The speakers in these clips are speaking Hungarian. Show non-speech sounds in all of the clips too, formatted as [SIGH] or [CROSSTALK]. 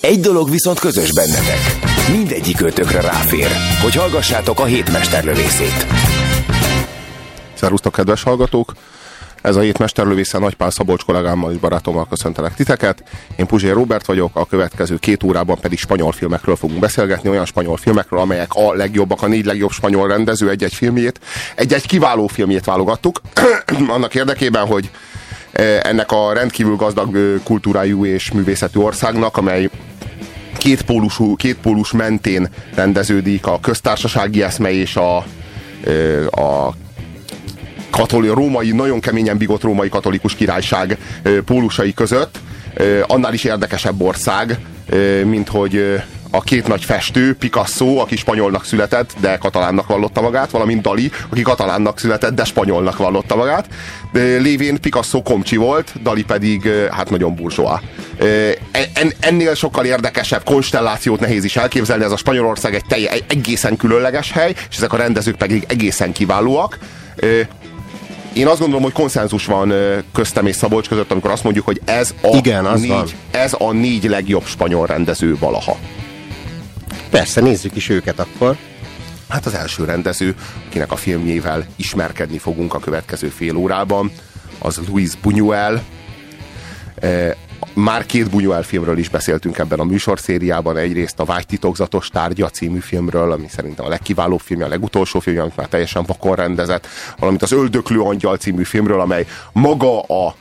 Egy dolog viszont közös bennetek. Mindegyik ötökre ráfér, hogy hallgassátok a hétmesterlövészét. Szerusztok, kedves hallgatók! Ez a hét mesterlövésze Nagypál Szabolcs kollégámmal és barátommal köszöntelek titeket. Én Puzsér Robert vagyok, a következő két órában pedig spanyol filmekről fogunk beszélgetni, olyan spanyol filmekről, amelyek a legjobbak, a négy legjobb spanyol rendező egy-egy filmjét, egy-egy kiváló filmjét válogattuk, [CLEARS THROAT] annak érdekében, hogy ennek a rendkívül gazdag eh, kultúrájú és művészetű országnak, amely két pólusú, két pólus mentén rendeződik a köztársasági eszme és a, eh, a katoli, római, nagyon keményen bigott római katolikus királyság pólusai között, annál is érdekesebb ország, mint hogy a két nagy festő, Picasso, aki spanyolnak született, de katalánnak vallotta magát, valamint Dali, aki katalánnak született, de spanyolnak vallotta magát. Lévén Picasso komcsi volt, Dali pedig hát nagyon burzsóa. En, ennél sokkal érdekesebb konstellációt nehéz is elképzelni, ez a Spanyolország egy, telj, egy egészen különleges hely, és ezek a rendezők pedig egészen kiválóak én azt gondolom, hogy konszenzus van köztem és Szabolcs között, amikor azt mondjuk, hogy ez a, Igen, négy, van. ez a négy legjobb spanyol rendező valaha. Persze, nézzük is őket akkor. Hát az első rendező, akinek a filmjével ismerkedni fogunk a következő fél órában, az Luis Buñuel. Már két Buñuel filmről is beszéltünk ebben a műsorszériában. Egyrészt a Vágy titokzatos tárgya című filmről, ami szerintem a legkiválóbb filmje, a legutolsó filmje, amit már teljesen vakon rendezett, valamint az Öldöklő angyal című filmről, amely maga a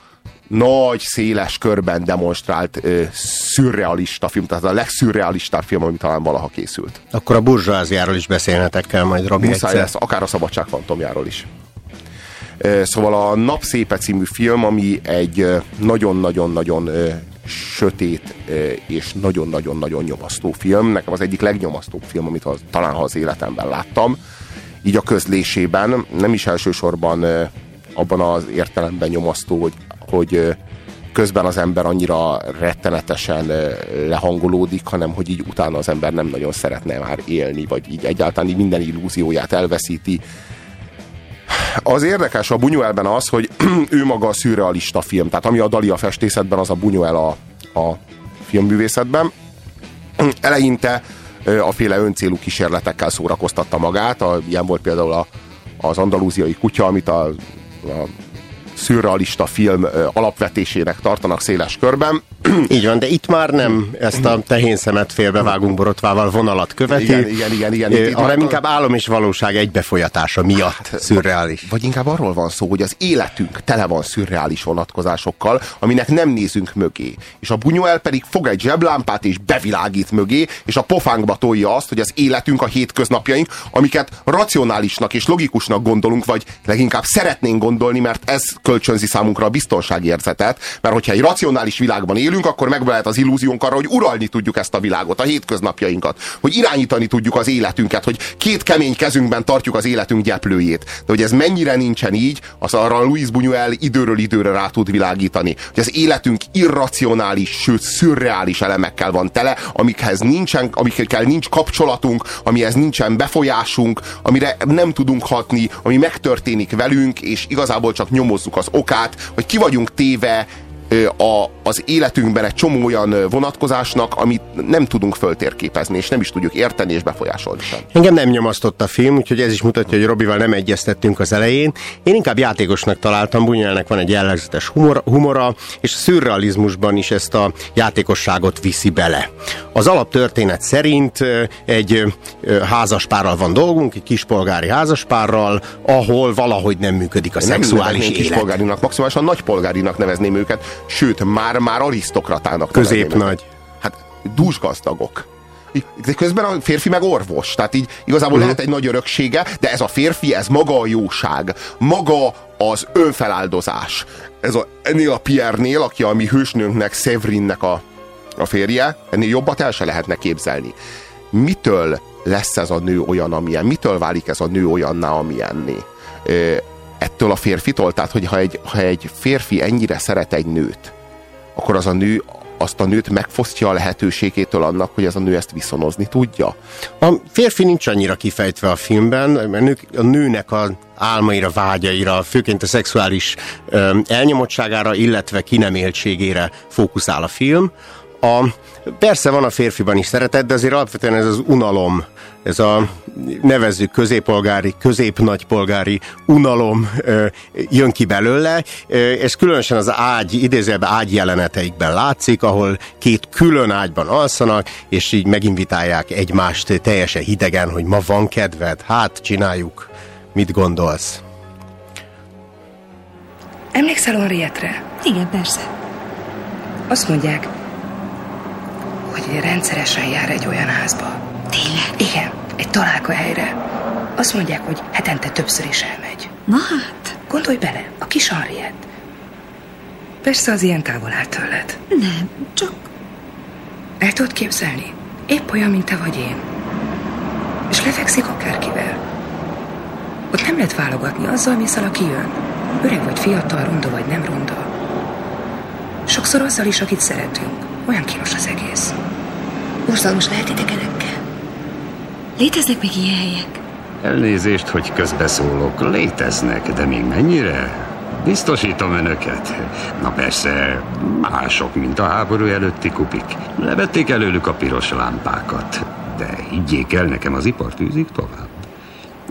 nagy, széles körben demonstrált ö, szürrealista film, tehát a legszürrealistább film, ami talán valaha készült. Akkor a burzsóáziáról is beszélnetek kell majd, Robi, Muszáj egyszer. lesz, akár a Szabadság fantomjáról is. Ö, Szóval a Napszépe című film, ami egy nagyon-nagyon-nagyon sötét és nagyon-nagyon-nagyon nyomasztó film. Nekem az egyik legnyomasztóbb film, amit az, talán ha az életemben láttam. Így a közlésében, nem is elsősorban abban az értelemben nyomasztó, hogy, hogy közben az ember annyira rettenetesen lehangolódik, hanem hogy így utána az ember nem nagyon szeretne már élni, vagy így egyáltalán így minden illúzióját elveszíti. Az érdekes a Buñuelben az, hogy [CLEARS THROAT] ő maga a szürrealista film, tehát ami a Dali a festészetben, az a Buñuel a, a filmművészetben. [CLEARS THROAT] Eleinte a féle öncélú kísérletekkel szórakoztatta magát, a, ilyen volt például a, az andalúziai kutya, amit a, a szürrealista film alapvetésének tartanak széles körben. Így van, de itt már nem ezt a tehén szemet félbevágunk borotvával vonalat követi, Igen, igen, igen, igen. Itt- itt hanem inkább álom és valóság egybefolyatása miatt szürreális. Vagy inkább arról van szó, hogy az életünk tele van szürreális vonatkozásokkal, aminek nem nézünk mögé. És a Buñuel pedig fog egy zseblámpát és bevilágít mögé, és a pofánkba tolja azt, hogy az életünk, a hétköznapjaink, amiket racionálisnak és logikusnak gondolunk, vagy leginkább szeretnénk gondolni, mert ez kölcsönzi számunkra a biztonságérzetet, mert hogyha egy racionális világban élünk, akkor meg lehet az illúziónk arra, hogy uralni tudjuk ezt a világot, a hétköznapjainkat, hogy irányítani tudjuk az életünket, hogy két kemény kezünkben tartjuk az életünk gyeplőjét. De hogy ez mennyire nincsen így, az arra Luis Buñuel időről időre rá tud világítani, hogy az életünk irracionális, sőt szürreális elemekkel van tele, amikhez nincsen, amikkel nincs kapcsolatunk, amihez nincsen befolyásunk, amire nem tudunk hatni, ami megtörténik velünk, és igazából csak nyomozzuk az okát, hogy ki vagyunk téve a, az életünkben egy csomó olyan vonatkozásnak, amit nem tudunk föltérképezni, és nem is tudjuk érteni és befolyásolni sem. Engem nem nyomasztott a film, úgyhogy ez is mutatja, hogy Robival nem egyeztettünk az elején. Én inkább játékosnak találtam, Bunyelnek van egy jellegzetes humor, humora, és a szürrealizmusban is ezt a játékosságot viszi bele. Az alaptörténet szerint egy házaspárral van dolgunk, egy kispolgári házaspárral, ahol valahogy nem működik a Nem szexuális élet. kispolgárinak, maximálisan nagypolgárinak nevezném őket, sőt, már-már arisztokratának nevezném őket. Középnagy. Hát dúsgazdagok. De közben a férfi meg orvos, tehát így igazából uh-huh. lehet egy nagy öröksége, de ez a férfi, ez maga a jóság, maga az önfeláldozás. Ez a, ennél a Pierre-nél, aki a mi hősnőnknek, Severinnek a, a férje, ennél jobbat el se lehetne képzelni. mitől lesz ez a nő olyan, amilyen, mitől válik ez a nő olyanná, amilyenné. Ettől a férfitól, tehát hogy ha egy, ha egy férfi ennyire szeret egy nőt, akkor az a nő azt a nőt megfosztja a lehetőségétől annak, hogy ez a nő ezt viszonozni tudja? A férfi nincs annyira kifejtve a filmben, mert a nőnek a álmaira, vágyaira, főként a szexuális elnyomottságára, illetve kineméltségére fókuszál a film. A, persze van a férfiban is szeretet, de azért alapvetően ez az unalom, ez a nevezzük középpolgári, középnagypolgári unalom ö, jön ki belőle. Ez különösen az ágy, idézőjelben ágy jeleneteikben látszik, ahol két külön ágyban alszanak, és így meginvitálják egymást teljesen hidegen, hogy ma van kedved, hát csináljuk. Mit gondolsz? Emlékszel Henrietre? Igen, persze. Azt mondják, hogy rendszeresen jár egy olyan házba. Tényleg? Igen, egy találkohelyre. Azt mondják, hogy hetente többször is elmegy. Na hát. Gondolj bele, a kis Henriette. Persze az ilyen távol áll tőled. Nem, csak... El tudod képzelni? Épp olyan, mint te vagy én. És lefekszik akárkivel. Ott nem lehet válogatni, azzal mész, aki jön. Öreg vagy fiatal, ronda vagy nem ronda. Sokszor azzal is, akit szeretünk. Olyan kínos az egész. Borzalmas lehet idegenekkel. Léteznek még ilyen helyek? Elnézést, hogy közbeszólok. Léteznek, de még mennyire? Biztosítom önöket. Na persze, mások, mint a háború előtti kupik. Levették előlük a piros lámpákat. De higgyék el, nekem az ipar tűzik tovább.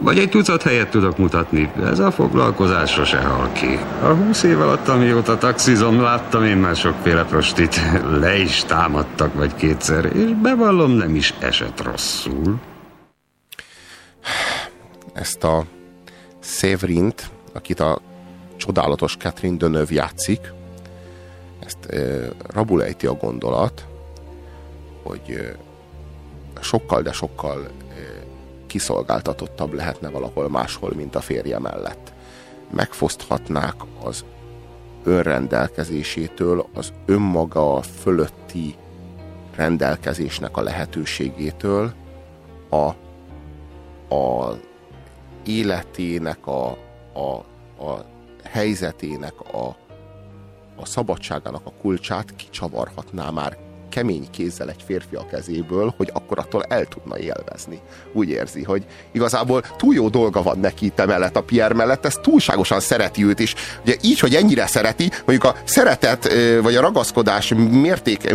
Vagy egy tucat helyet tudok mutatni. Ez a foglalkozás sose hal ki. A húsz év alatt, amióta taxizom, láttam én már sokféle prostit. Le is támadtak vagy kétszer, és bevallom, nem is esett rosszul. Ezt a Szévrint, akit a csodálatos Catherine Deneuve játszik, ezt e, rabul a gondolat, hogy e, sokkal, de sokkal kiszolgáltatottabb lehetne valahol máshol, mint a férje mellett. Megfoszthatnák az önrendelkezésétől, az önmaga fölötti rendelkezésnek a lehetőségétől, a, a életének, a, a, a helyzetének, a, a szabadságának a kulcsát kicsavarhatná már kemény kézzel egy férfi a kezéből, hogy akkor attól el tudna élvezni. Úgy érzi, hogy igazából túl jó dolga van neki te mellett, a Pierre mellett, ez túlságosan szereti őt, és ugye így, hogy ennyire szereti, mondjuk a szeretet vagy a ragaszkodás mérték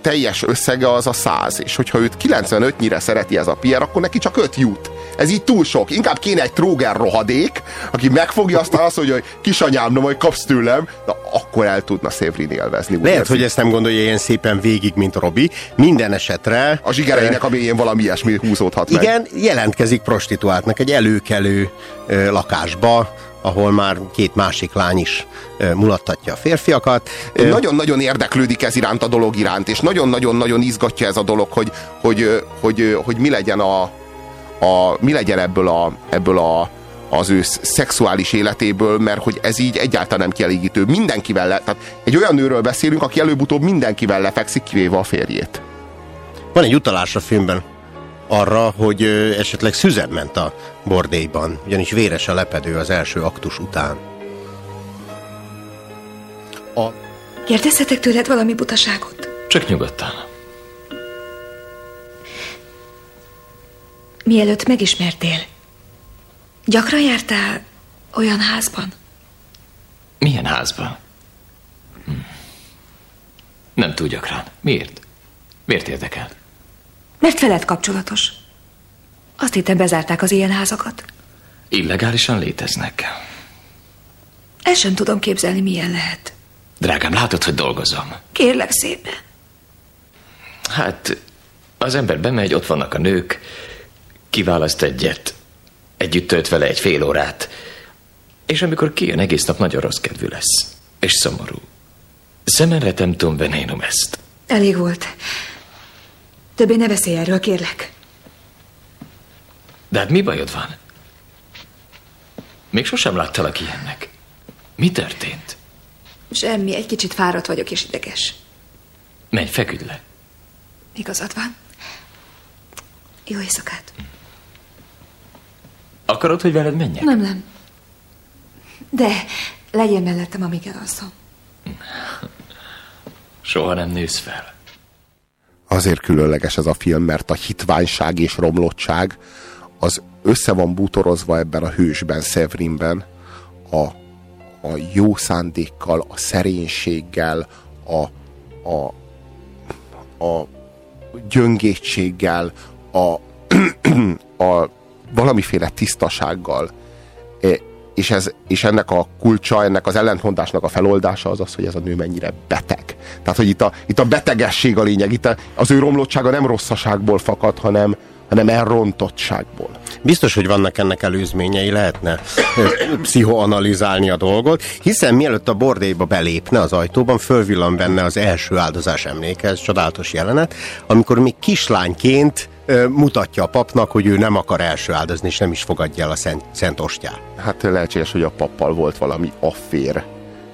teljes összege az a száz, és hogyha őt 95-nyire szereti ez a Pierre, akkor neki csak 5 jut. Ez így túl sok. Inkább kéne egy tróger rohadék, aki megfogja, aztán azt mondja, hogy kisanyám, na majd kapsz tőlem, na akkor el tudna Szévrin élvezni. Lehet, érzi. hogy ezt nem gondolja ilyen szépen végig, mint Robi. Minden esetre... A zsigereinek a mélyén valami ilyesmi húzódhat meg. Igen, jelentkezik prostituáltnak egy előkelő lakásba, ahol már két másik lány is mulattatja a férfiakat. Nagyon-nagyon érdeklődik ez iránt a dolog iránt, és nagyon-nagyon-nagyon izgatja ez a dolog, hogy, hogy, hogy, hogy mi legyen a, a, mi legyen ebből, a, ebből a, az ő szexuális életéből, mert hogy ez így egyáltalán nem kielégítő. Mindenkivel le, tehát egy olyan nőről beszélünk, aki előbb-utóbb mindenkivel lefekszik, kivéve a férjét. Van egy utalás a filmben arra, hogy esetleg szüzem ment a bordélyban, ugyanis véres a lepedő az első aktus után. A... Kérdezhetek tőled valami butaságot? Csak nyugodtan. Mielőtt megismertél, gyakran jártál olyan házban? Milyen házban? Hm. Nem túl gyakran. Miért? Miért érdekel? Mert felett kapcsolatos. Azt hittem bezárták az ilyen házakat. Illegálisan léteznek. El sem tudom képzelni, milyen lehet. Drágám, látod, hogy dolgozom. Kérlek szépen. Hát, az ember bemegy, ott vannak a nők, kiválaszt egyet, együtt tölt vele egy fél órát, és amikor kijön, egész nap nagyon rossz kedvű lesz, és szomorú. Szemenre temptum venenum ezt. Elég volt. Többé ne beszélj erről, kérlek. De hát mi bajod van? Még sosem láttalak ilyennek. Mi történt? Semmi, egy kicsit fáradt vagyok és ideges. Menj, feküdj le. Igazad van. Jó éjszakát. Akarod, hogy veled menjek? Nem, nem. De legyen mellettem, amíg elalszom. Soha nem nősz fel. Azért különleges ez a film, mert a hitványság és romlottság az össze van bútorozva ebben a hősben, Severinben, a, a jó szándékkal, a szerénységgel, a, a, a gyöngétséggel, a, [CLEARS THROAT] a valamiféle tisztasággal. E, és, ez, és ennek a kulcsa, ennek az ellentmondásnak a feloldása az az, hogy ez a nő mennyire beteg. Tehát, hogy itt a, itt a betegesség a lényeg, itt a, az ő romlottsága nem rosszaságból fakad, hanem, hanem elrontottságból. Biztos, hogy vannak ennek előzményei, lehetne pszichoanalizálni a dolgot, hiszen mielőtt a bordélyba belépne az ajtóban, fölvillan benne az első áldozás emléke, ez csodálatos jelenet, amikor még kislányként mutatja a papnak, hogy ő nem akar első áldozni, és nem is fogadja el a szent, szent ostját. Hát lehetséges, hogy a pappal volt valami affér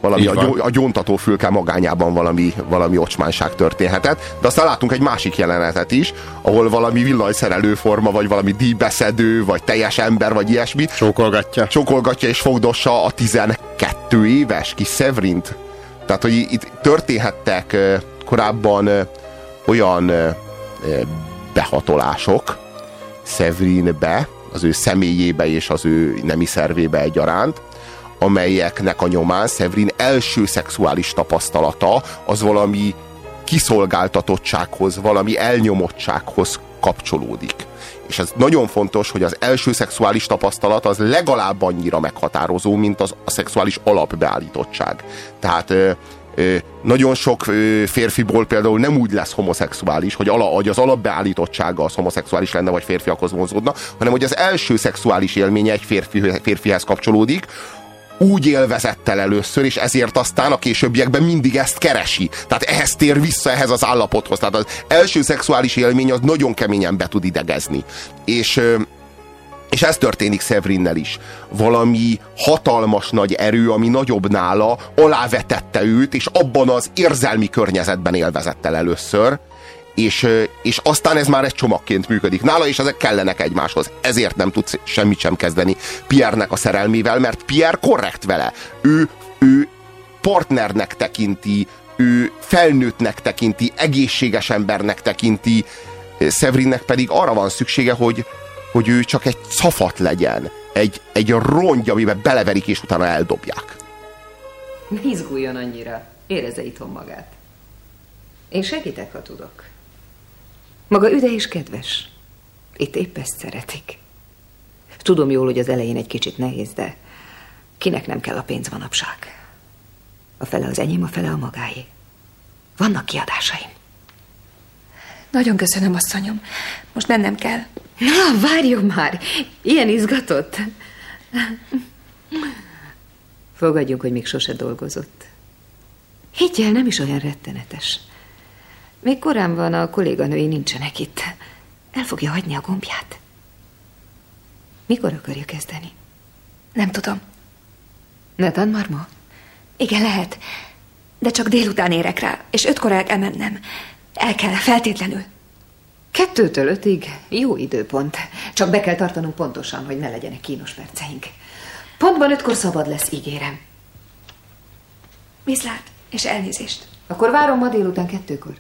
valami a, gyó, a gyóntató fülke magányában valami, valami ocsmánság történhetett, de aztán látunk egy másik jelenetet is, ahol valami villanyszerelő forma, vagy valami díjbeszedő, vagy teljes ember, vagy ilyesmi. Csókolgatja. Csókolgatja és fogdossa a 12 éves kis Severint. Tehát, hogy itt történhettek korábban olyan behatolások Severinbe, az ő személyébe és az ő nemi szervébe egyaránt, amelyeknek a nyomán Severin első szexuális tapasztalata az valami kiszolgáltatottsághoz, valami elnyomottsághoz kapcsolódik. És ez nagyon fontos, hogy az első szexuális tapasztalat az legalább annyira meghatározó, mint az a szexuális alapbeállítottság. Tehát nagyon sok férfiból például nem úgy lesz homoszexuális, hogy, ala, hogy az alapbeállítottsága az homoszexuális lenne, vagy férfiakhoz vonzódna, hanem hogy az első szexuális élménye egy férfi, férfihez kapcsolódik, úgy élvezett el először, és ezért aztán a későbbiekben mindig ezt keresi. Tehát ehhez tér vissza, ehhez az állapothoz. Tehát az első szexuális élmény az nagyon keményen be tud idegezni. És és ez történik Severinnel is. Valami hatalmas nagy erő, ami nagyobb nála, alávetette őt, és abban az érzelmi környezetben élvezett el először, és, és aztán ez már egy csomagként működik nála, és ezek kellenek egymáshoz. Ezért nem tudsz semmit sem kezdeni Pierre-nek a szerelmével, mert Pierre korrekt vele. Ő, ő partnernek tekinti, ő felnőttnek tekinti, egészséges embernek tekinti, Severinnek pedig arra van szüksége, hogy, hogy ő csak egy szafat legyen, egy, egy rongy, amiben beleverik, és utána eldobják. Ne izguljon annyira, érezze itthon magát. Én segítek, ha tudok. Maga üde és kedves. Itt épp ezt szeretik. Tudom jól, hogy az elején egy kicsit nehéz, de kinek nem kell a pénz manapság? A fele az enyém, a fele a magáé. Vannak kiadásaim. Nagyon köszönöm, asszonyom. Most mennem kell. Na, várjon már! Ilyen izgatott. Fogadjunk, hogy még sose dolgozott. Higgyel, nem is olyan rettenetes. Még korán van, a kolléganői nincsenek itt. El fogja hagyni a gombját. Mikor akarja kezdeni? Nem tudom. Netan már ma? Igen, lehet. De csak délután érek rá, és ötkor el kell mennem. El kell, feltétlenül. Kettőtől ötig jó időpont. Csak be kell tartanunk pontosan, hogy ne legyenek kínos perceink. Pontban ötkor szabad lesz, ígérem. Viszlát, és elnézést. Akkor várom ma délután kettőkor.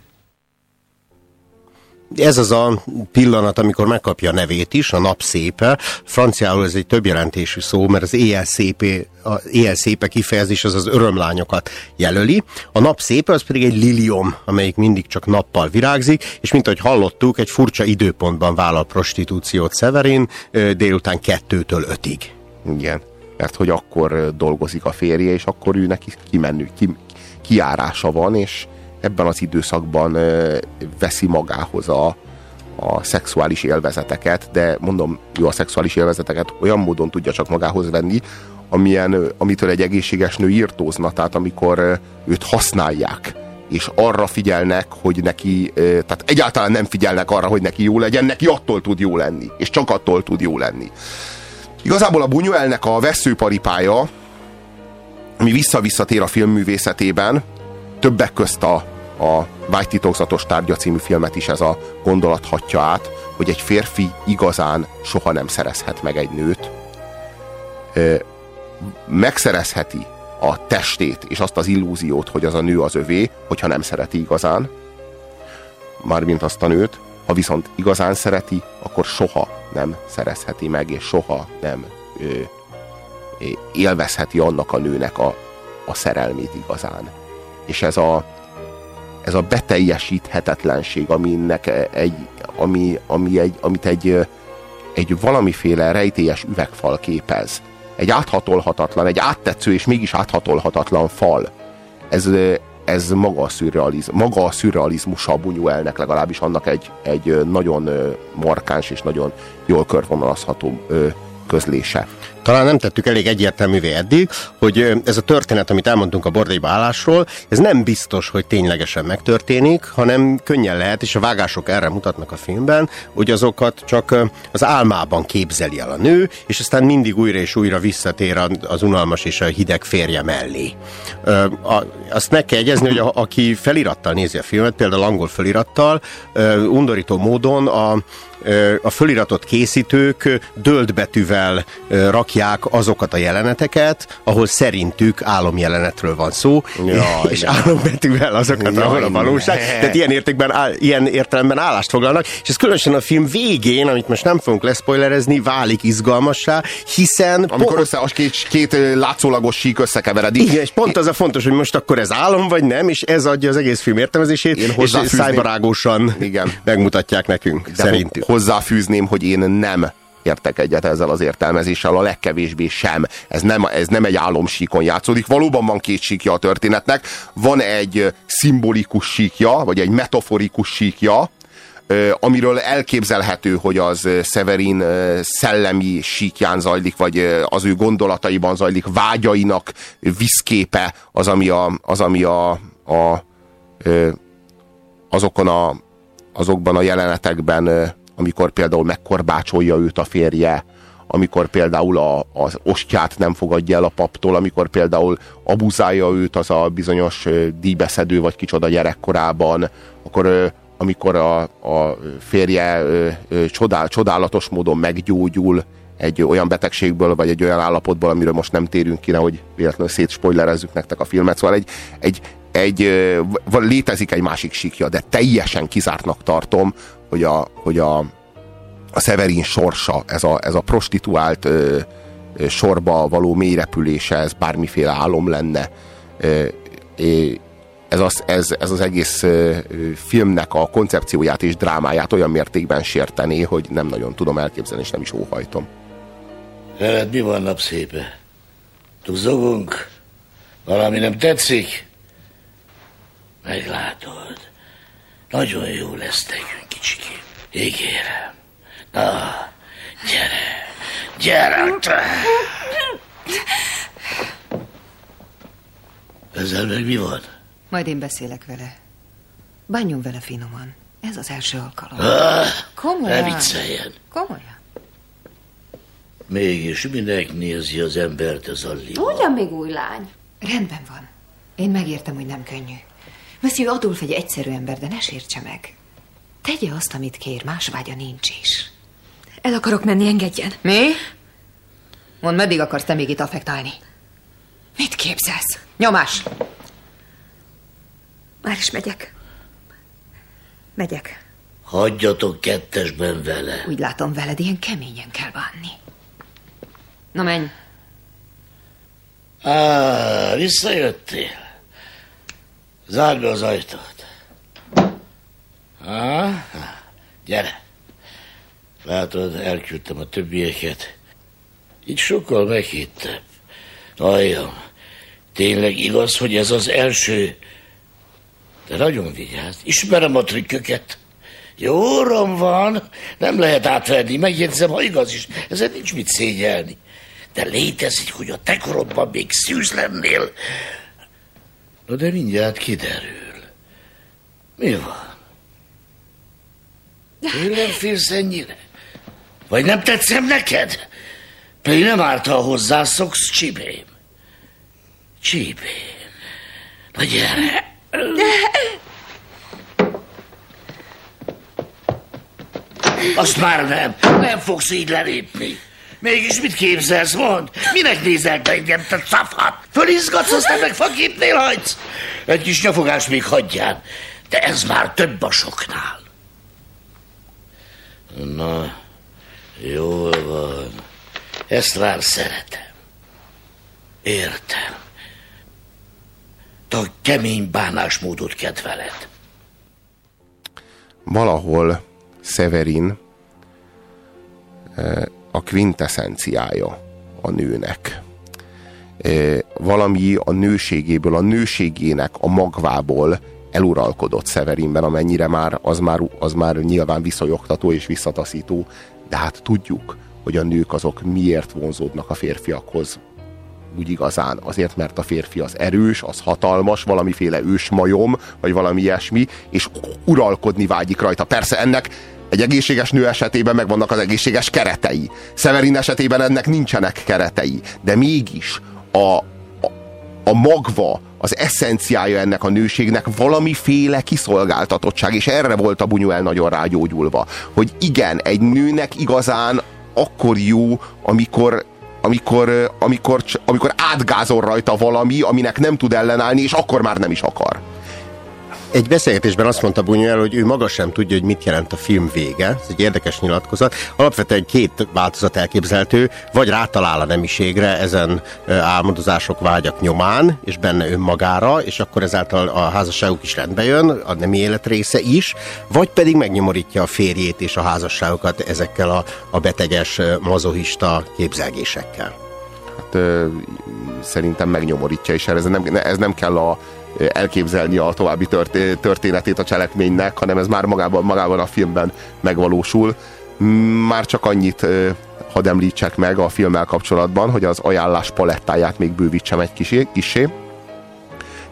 Ez az a pillanat, amikor megkapja a nevét is, a nap szépe. Franciául ez egy többjelentésű szó, mert az éjjel szépé, az éjjel szépe kifejezés az az örömlányokat jelöli. A nap szépe az pedig egy lilium, amelyik mindig csak nappal virágzik, és mint ahogy hallottuk, egy furcsa időpontban vállal prostitúciót Severin délután kettőtől ötig. Igen, mert hogy akkor dolgozik a férje, és akkor ő neki kimenő, ki, kiárása van, és ebben az időszakban veszi magához a, a szexuális élvezeteket, de mondom, jó a szexuális élvezeteket olyan módon tudja csak magához venni, amilyen, amitől egy egészséges nő írtózna, tehát amikor őt használják, és arra figyelnek, hogy neki, tehát egyáltalán nem figyelnek arra, hogy neki jó legyen, neki attól tud jó lenni, és csak attól tud jó lenni. Igazából a Buñuelnek a veszőparipája, ami vissza-visszatér a filmművészetében, többek közt a a Vágytitokzatos tárgya című filmet is ez a gondolat hatja át, hogy egy férfi igazán soha nem szerezhet meg egy nőt. Megszerezheti a testét és azt az illúziót, hogy az a nő az övé, hogyha nem szereti igazán, mármint azt a nőt, ha viszont igazán szereti, akkor soha nem szerezheti meg, és soha nem ö, élvezheti annak a nőnek a, a szerelmét igazán. És ez a, ez a beteljesíthetetlenség, aminek egy, ami, ami egy, amit egy, egy valamiféle rejtélyes üvegfal képez. Egy áthatolhatatlan, egy áttetsző és mégis áthatolhatatlan fal. Ez, ez maga a, szürrealiz, maga a szürrealizmusa a Buñuelnek legalábbis annak egy, egy nagyon markáns és nagyon jól körvonalazható közlése. Talán nem tettük elég egyértelművé eddig, hogy ez a történet, amit elmondtunk a bordélyba állásról, ez nem biztos, hogy ténylegesen megtörténik, hanem könnyen lehet, és a vágások erre mutatnak a filmben, hogy azokat csak az álmában képzeli el a nő, és aztán mindig újra és újra visszatér az unalmas és a hideg férje mellé. Azt meg kell egyezni, hogy a, aki felirattal nézi a filmet, például angol felirattal, undorító módon a a föliratot készítők döldbetűvel rakják azokat a jeleneteket, ahol szerintük álomjelenetről van szó, Jaj, és álombetűvel azokat, Jaj, ahol a valóság. Ne. Tehát ilyen, értékben, ilyen értelemben állást foglalnak, és ez különösen a film végén, amit most nem fogunk leszpoilerezni, válik izgalmassá, hiszen... Amikor pont... össze, a két, két látszólagos sík összekeveredik. Igen, és pont az a fontos, hogy most akkor ez álom vagy nem, és ez adja az egész film értelmezését, Én és szájbarágósan igen. megmutatják nekünk, De szerintük hozzáfűzném, hogy én nem értek egyet ezzel az értelmezéssel, a legkevésbé sem. Ez nem, ez nem egy álomsíkon játszódik. Valóban van két síkja a történetnek. Van egy szimbolikus síkja, vagy egy metaforikus síkja, amiről elképzelhető, hogy az Severin szellemi síkján zajlik, vagy az ő gondolataiban zajlik, vágyainak viszképe az, ami a, az, ami a, a azokon a, azokban a jelenetekben amikor például megkorbácsolja őt a férje, amikor például a, az ostját nem fogadja el a paptól, amikor például abuzálja őt az a bizonyos díjbeszedő vagy kicsoda gyerekkorában, akkor amikor a, a férje csodál, csodálatos módon meggyógyul egy olyan betegségből, vagy egy olyan állapotból, amiről most nem térünk ki, hogy véletlenül szétspoilerezzük nektek a filmet. Szóval egy, egy, egy, létezik egy másik síkja, de teljesen kizártnak tartom, hogy a, hogy a, a Severin sorsa, ez a, ez a prostituált ö, sorba való mélyrepülése, ez bármiféle álom lenne. Ö, ez az, ez, ez az egész filmnek a koncepcióját és drámáját olyan mértékben sértené, hogy nem nagyon tudom elképzelni, és nem is óhajtom. Veled mi van napszépe? Tuzogunk? Valami nem tetszik? Meglátod. Nagyon jó lesz nekünk, kicsikém. Ígérem. Na, gyere. Gyere te. Ezzel meg mi van? Majd én beszélek vele. Bánjon vele finoman. Ez az első alkalom. Ah, Komolyan. Ne vicceljen. Komolyan. Mégis minek nézi az embert ez a liba? Ugyan még új lány. Rendben van. Én megértem, hogy nem könnyű. Monsieur Adolf egy egyszerű ember, de ne sértse meg. Tegye azt, amit kér, más vágya nincs is. El akarok menni, engedjen. Mi? Mondd, meddig akarsz te még itt affektálni? Mit képzelsz? Nyomás! Már is megyek. Megyek. Hagyjatok kettesben vele. Úgy látom veled, ilyen keményen kell bánni. Na menj. Á, visszajöttél. Zárd be az ajtót. Ha? Gyere. Látod, elküldtem a többieket. Itt sokkal meghittebb. Halljam, tényleg igaz, hogy ez az első... De nagyon vigyázz, ismerem a trükköket. Jó van, nem lehet átvenni, megjegyzem, ha igaz is, ezzel nincs mit szégyelni. De létezik, hogy a te korodban még szűz lennél, Na de mindjárt kiderül. Mi van? Tőlem félsz ennyire? Vagy nem tetszem neked? Pedig nem árt, ha hozzászoksz, csibém. Csibém. Na gyere! Azt már nem. Nem fogsz így lelépni. Mégis mit képzelsz, mond? Minek nézel te engem, te szafat? Fölizgatsz, aztán meg faképnél hagysz? Egy kis nyafogás még hagyján, de ez már több a soknál. Na, jól van. Ezt már szeretem. Értem. Te a kemény bánásmódot kedveled. Valahol Severin eh, a quintessenciája a nőnek. Eh, valami a nőségéből, a nőségének a magvából eluralkodott Severinben, amennyire már az, már az már nyilván viszonyogtató és visszataszító, de hát tudjuk, hogy a nők azok miért vonzódnak a férfiakhoz úgy igazán. Azért, mert a férfi az erős, az hatalmas, valamiféle ősmajom, vagy valami ilyesmi, és uralkodni vágyik rajta. Persze ennek egy egészséges nő esetében megvannak az egészséges keretei. Severin esetében ennek nincsenek keretei. De mégis a, a, a magva, az eszenciája ennek a nőségnek valamiféle kiszolgáltatottság, és erre volt a Bunyuel nagyon rágyógyulva, hogy igen, egy nőnek igazán akkor jó, amikor amikor, amikor, amikor átgázol rajta valami, aminek nem tud ellenállni, és akkor már nem is akar. Egy beszélgetésben azt mondta Bunyuel, hogy ő maga sem tudja, hogy mit jelent a film vége. Ez egy érdekes nyilatkozat. Alapvetően két változat elképzelhető, vagy rátalál a nemiségre ezen álmodozások, vágyak nyomán, és benne önmagára, és akkor ezáltal a házasságuk is rendbe jön, a nemi élet része is, vagy pedig megnyomorítja a férjét és a házasságokat ezekkel a, a beteges, mazohista képzelgésekkel. Hát ö, szerintem megnyomorítja, és ez nem, ez nem kell a elképzelni a további történetét a cselekménynek, hanem ez már magában, magában a filmben megvalósul. Már csak annyit hadd említsek meg a filmmel kapcsolatban, hogy az ajánlás palettáját még bővítsem egy kisé. kisé.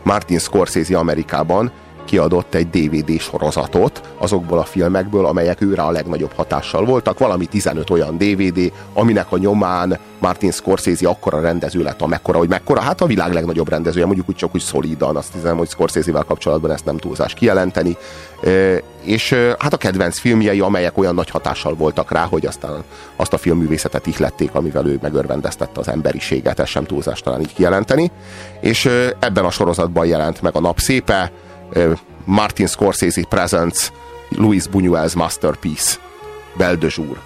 Martin Scorsese Amerikában kiadott egy DVD sorozatot azokból a filmekből, amelyek őre a legnagyobb hatással voltak. Valami 15 olyan DVD, aminek a nyomán Martin Scorsese akkora rendező lett, amekkora, hogy mekkora, hát a világ legnagyobb rendezője, mondjuk úgy csak úgy szolidan, azt hiszem, hogy Scorsese-vel kapcsolatban ezt nem túlzás kijelenteni. És hát a kedvenc filmjei, amelyek olyan nagy hatással voltak rá, hogy aztán azt a filmművészetet ihlették, amivel ő megörvendeztette az emberiséget, ez sem túlzás talán így kijelenteni. És ebben a sorozatban jelent meg a napszépe, Martin Scorsese Presents Louis Buñuel's Masterpiece de Jour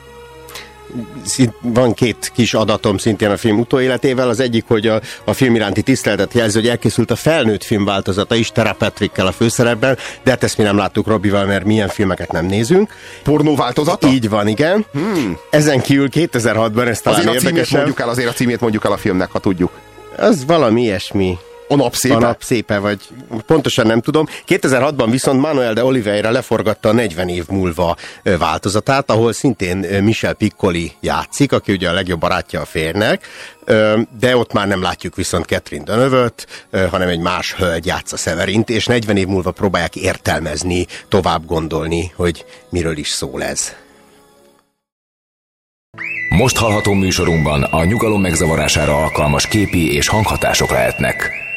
van két kis adatom szintén a film utóéletével. Az egyik, hogy a, a film iránti tiszteletet jelzi, hogy elkészült a felnőtt film változata is, Tera Patrickkel a főszerepben, de hát ezt mi nem láttuk Robival, mert milyen filmeket nem nézünk. Pornó változata? Így van, igen. Hmm. Ezen kívül 2006-ban ez talán azért a címét mondjuk el, azért a címét mondjuk el a filmnek, ha tudjuk. Az valami ilyesmi. A napszépe? A napszépe, vagy pontosan nem tudom. 2006-ban viszont Manuel de Oliveira leforgatta a 40 év múlva változatát, ahol szintén Michel Piccoli játszik, aki ugye a legjobb barátja a férnek, de ott már nem látjuk viszont Catherine Dönövöt, hanem egy más hölgy játsza Severint, és 40 év múlva próbálják értelmezni, tovább gondolni, hogy miről is szól ez. Most hallható műsorunkban a nyugalom megzavarására alkalmas képi és hanghatások lehetnek.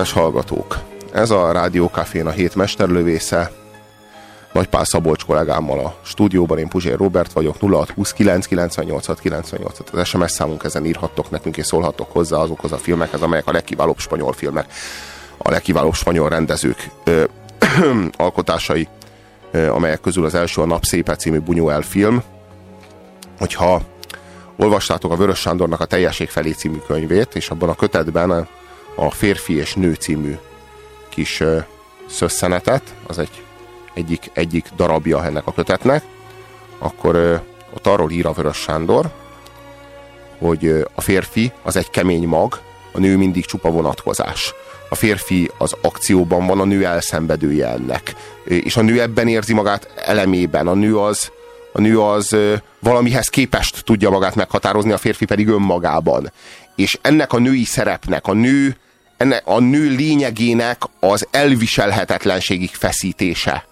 Kedves hallgatók, ez a Rádió Cafén a hét mesterlövésze. Nagypál Szabolcs kollégámmal a stúdióban, én Puzsér Robert vagyok, 0620 998 98 Az SMS számunk ezen írhattok nekünk, és szólhattok hozzá azokhoz a filmekhez, amelyek a legkiválóbb spanyol filmek, a legkiválóbb spanyol rendezők ö, [CLEARS THROAT] alkotásai, ö, amelyek közül az első a Napszépe című Buñuel film. Hogyha olvastátok a Vörös Sándornak a Teljesség felé című könyvét, és abban a kötetben a, Férfi és Nő című kis szösszenetet, az egy egyik, egyik darabja ennek a kötetnek, akkor ö, ott arról ír a Vörös Sándor, hogy a férfi az egy kemény mag, a nő mindig csupa vonatkozás. A férfi az akcióban van, a nő elszenvedője ennek. És a nő ebben érzi magát elemében. A nő az, a nő az valamihez képest tudja magát meghatározni, a férfi pedig önmagában. És ennek a női szerepnek, a nő, ennek a nő lényegének az elviselhetetlenségig feszítése,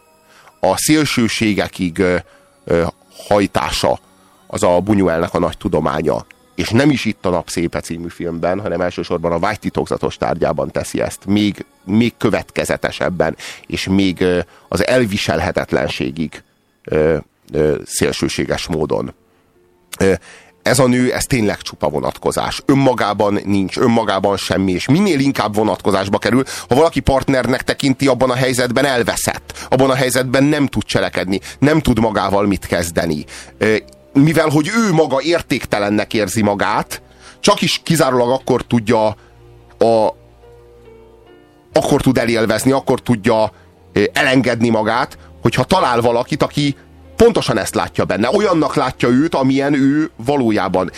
a szélsőségekig ö, ö, hajtása, az a Buñuelnek a nagy tudománya. És nem is itt a Napszépe című filmben, hanem elsősorban a vágy titokzatos tárgyában teszi ezt. Még, még következetesebben, és még ö, az elviselhetetlenségig ö, ö, szélsőséges módon. Ö, ez a nő, ez tényleg csupa vonatkozás. Önmagában nincs, önmagában semmi, és minél inkább vonatkozásba kerül, ha valaki partnernek tekinti, abban a helyzetben elveszett. Abban a helyzetben nem tud cselekedni, nem tud magával mit kezdeni. Mivel, hogy ő maga értéktelennek érzi magát, csak is kizárólag akkor tudja a, akkor tud elélvezni, akkor tudja elengedni magát, hogyha talál valakit, aki pontosan ezt látja benne. Olyannak látja őt, amilyen ő valójában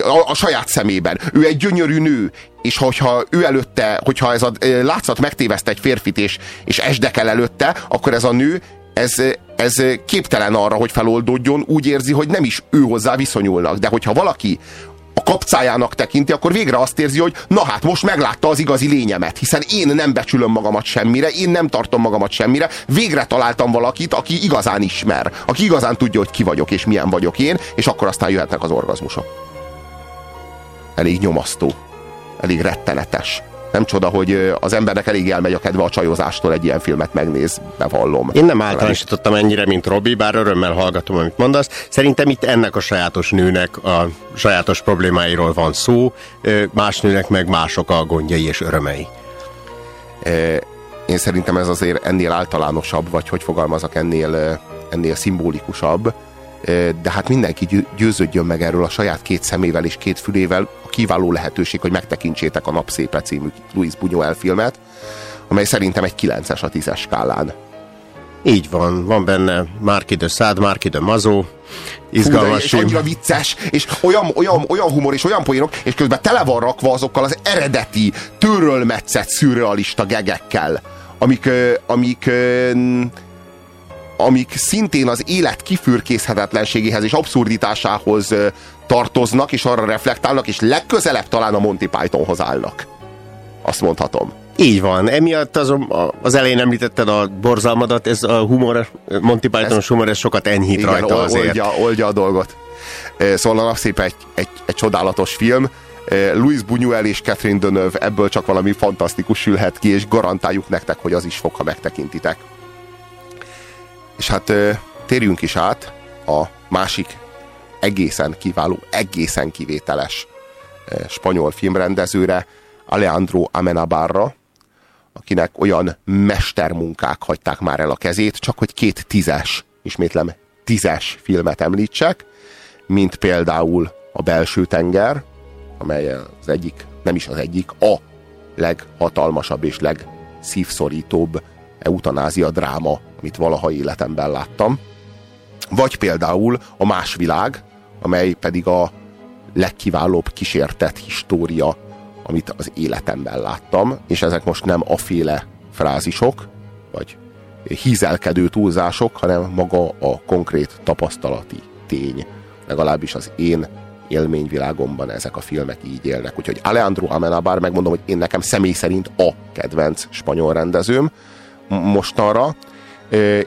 a, a saját szemében. Ő egy gyönyörű nő, és hogyha ő előtte, hogyha ez a látszat megtéveszt egy férfit, és, és esdekel előtte, akkor ez a nő ez, ez képtelen arra, hogy feloldódjon, úgy érzi, hogy nem is ő hozzá viszonyulnak. De hogyha valaki kapcájának tekinti, akkor végre azt érzi, hogy na hát most meglátta az igazi lényemet, hiszen én nem becsülöm magamat semmire, én nem tartom magamat semmire, végre találtam valakit, aki igazán ismer, aki igazán tudja, hogy ki vagyok és milyen vagyok én, és akkor aztán jöhetnek az orgazmusok. Elég nyomasztó, elég rettenetes. Nem csoda, hogy az embernek elég elmegy a kedve a csajozástól egy ilyen filmet megnéz, bevallom. Én nem általánosítottam ennyire, mint Robi, bár örömmel hallgatom, amit mondasz. Szerintem itt ennek a sajátos nőnek a sajátos problémáiról van szó, más nőnek meg mások a gondjai és örömei. Én szerintem ez azért ennél általánosabb, vagy hogy fogalmazok, ennél, ennél szimbolikusabb, de hát mindenki győződjön meg erről a saját két szemével és két fülével, a kiváló lehetőség, hogy megtekintsétek a Napszépe című Louis Buñuel filmet, amely szerintem egy 9-es a 10-es skálán. Így van, van benne Márki de Szád, Márki de Mazó, izgalmas Fú, és annyira vicces, és olyan, olyan, olyan humor, és olyan poénok, és közben tele van rakva azokkal az eredeti, törölmetszett, szürrealista gegekkel, amik, amik amik szintén az élet kifürkészhetetlenségéhez és abszurditásához tartoznak, és arra reflektálnak, és legközelebb talán a Monty Pythonhoz állnak. Azt mondhatom. Így van. Emiatt az, az elején említetted a borzalmadat, ez a humor, Monty Python humor, ez sokat enyhít igen, rajta azért. Oldja, oldja a dolgot. Szóval a napszép egy, egy, egy csodálatos film. Louis Buñuel és Catherine Deneuve ebből csak valami fantasztikus sülhet ki, és garantáljuk nektek, hogy az is fog, ha megtekintitek. És hát térjünk is át a másik egészen kiváló, egészen kivételes spanyol filmrendezőre, Alejandro Amenabarra, akinek olyan mestermunkák hagyták már el a kezét, csak hogy két tízes, ismétlem, tízes filmet említsek, mint például a Belső tenger, amely az egyik, nem is az egyik, a leghatalmasabb és legszívszorítóbb eutanázia dráma, amit valaha életemben láttam. Vagy például a Más világ, amely pedig a legkiválóbb kísértett história, amit az életemben láttam, és ezek most nem aféle frázisok, vagy hízelkedő túlzások, hanem maga a konkrét tapasztalati tény. Legalábbis az én élményvilágomban ezek a filmek így élnek. Úgyhogy Alejandro Amenabar, megmondom, hogy én nekem személy szerint a kedvenc spanyol rendezőm mostanra,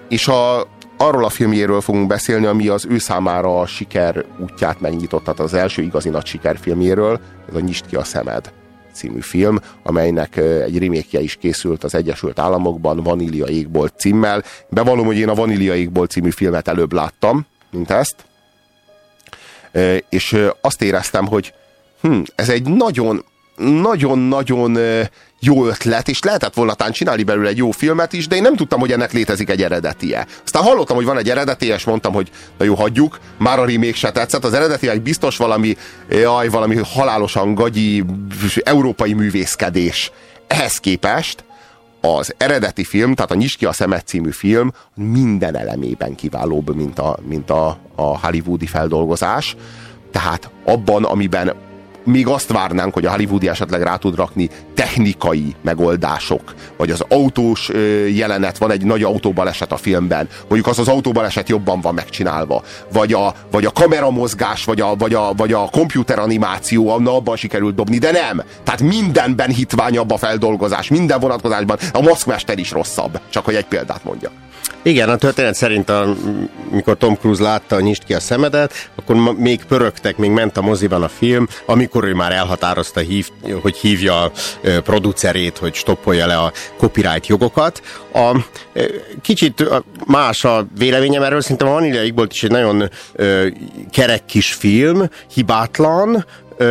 és a, arról a filmjéről fogunk beszélni, ami az ő számára a siker útját megnyitotta, tehát az első igazi nagy sikerfilmjéről, ez a Nyisd ki a szemed című film, amelynek egy remékje is készült az Egyesült Államokban, Vanília égbolt címmel. Bevallom, hogy én a Vanília égbolt című filmet előbb láttam, mint ezt, és azt éreztem, hogy hm, ez egy nagyon, nagyon-nagyon jó ötlet, és lehetett volna tán csinálni belőle egy jó filmet is, de én nem tudtam, hogy ennek létezik egy eredetie. Aztán hallottam, hogy van egy eredetie, és mondtam, hogy na jó, hagyjuk, már a remake se tetszett, az eredetileg biztos valami, jaj, valami halálosan gagyi európai művészkedés. Ehhez képest az eredeti film, tehát a Nyis ki a szemet című film minden elemében kiválóbb, mint a, mint a, a hollywoodi feldolgozás. Tehát abban, amiben még azt várnánk, hogy a Hollywoodi esetleg rá tud rakni technikai megoldások, vagy az autós jelenet, van egy nagy autóbaleset a filmben, mondjuk az az autóbaleset jobban van megcsinálva, vagy a, vagy a kameramozgás, vagy a, vagy a, vagy a komputeranimáció, na abban sikerült dobni, de nem. Tehát mindenben hitványabb a feldolgozás, minden vonatkozásban. A maszkmester is rosszabb, csak hogy egy példát mondja. Igen, a történet szerint, a, mikor Tom Cruise látta a Nyist ki a szemedet, akkor még pörögtek, még ment a moziban a film, amikor ő már elhatározta, hív, hogy hívja a producerét, hogy stoppolja le a copyright jogokat. A, kicsit más a véleményem erről, szerintem a Vanilla volt is egy nagyon kerek kis film, hibátlan,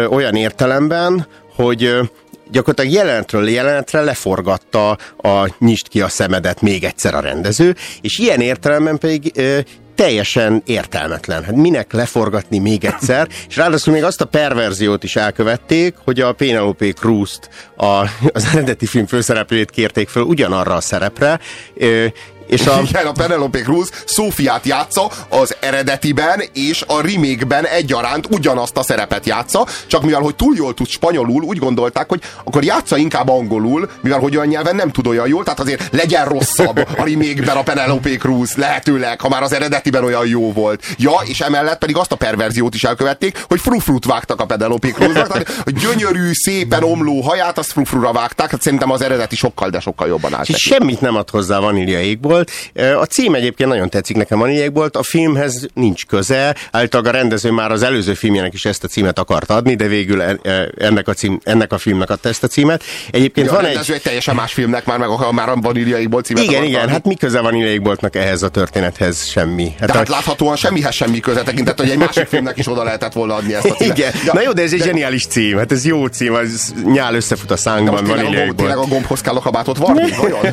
olyan értelemben, hogy gyakorlatilag jelenetről jelenetre leforgatta a nyist ki a szemedet még egyszer a rendező, és ilyen értelemben pedig ö, teljesen értelmetlen. Hát minek leforgatni még egyszer, [COUGHS] és ráadásul még azt a perverziót is elkövették, hogy a Penelope Cruz-t, a, az eredeti film főszereplőjét kérték fel ugyanarra a szerepre, ö, és a... Igen, a Penelope Cruz Szófiát játsza az eredetiben és a remake egyaránt ugyanazt a szerepet játsza, csak mivel hogy túl jól tud spanyolul, úgy gondolták, hogy akkor játsza inkább angolul, mivel hogy olyan nyelven nem tud olyan jól, tehát azért legyen rosszabb a remake a Penelope Cruz, lehetőleg, ha már az eredetiben olyan jó volt. Ja, és emellett pedig azt a perverziót is elkövették, hogy frufrut vágtak a Penelope Cruznak, tehát a gyönyörű, szépen omló haját, azt frufrura vágták, hát szerintem az eredeti sokkal, de sokkal jobban állt. Semmit nem ad hozzá vanília égból, volt. A cím egyébként nagyon tetszik nekem, a volt. A filmhez nincs köze. Általában a rendező már az előző filmjének is ezt a címet akart adni, de végül e, e, ennek a, cím, ennek a filmnek adta ezt a címet. Egyébként ja, van egy... egy teljesen más filmnek már, meg a, már a Vaníliaikból címet Igen, igen, adni. hát mi köze Vaníliaikboltnak ehhez a történethez semmi. Hát de hát a... láthatóan semmihez semmi köze tekintett, hogy egy másik filmnek is oda lehetett volna adni ezt a címet. Igen, ja, na jó, de ez egy de... zseniális cím, hát ez jó cím, az nyál összefut a szánkban. Tényleg, tényleg a gombhoz kell a kabátot varni?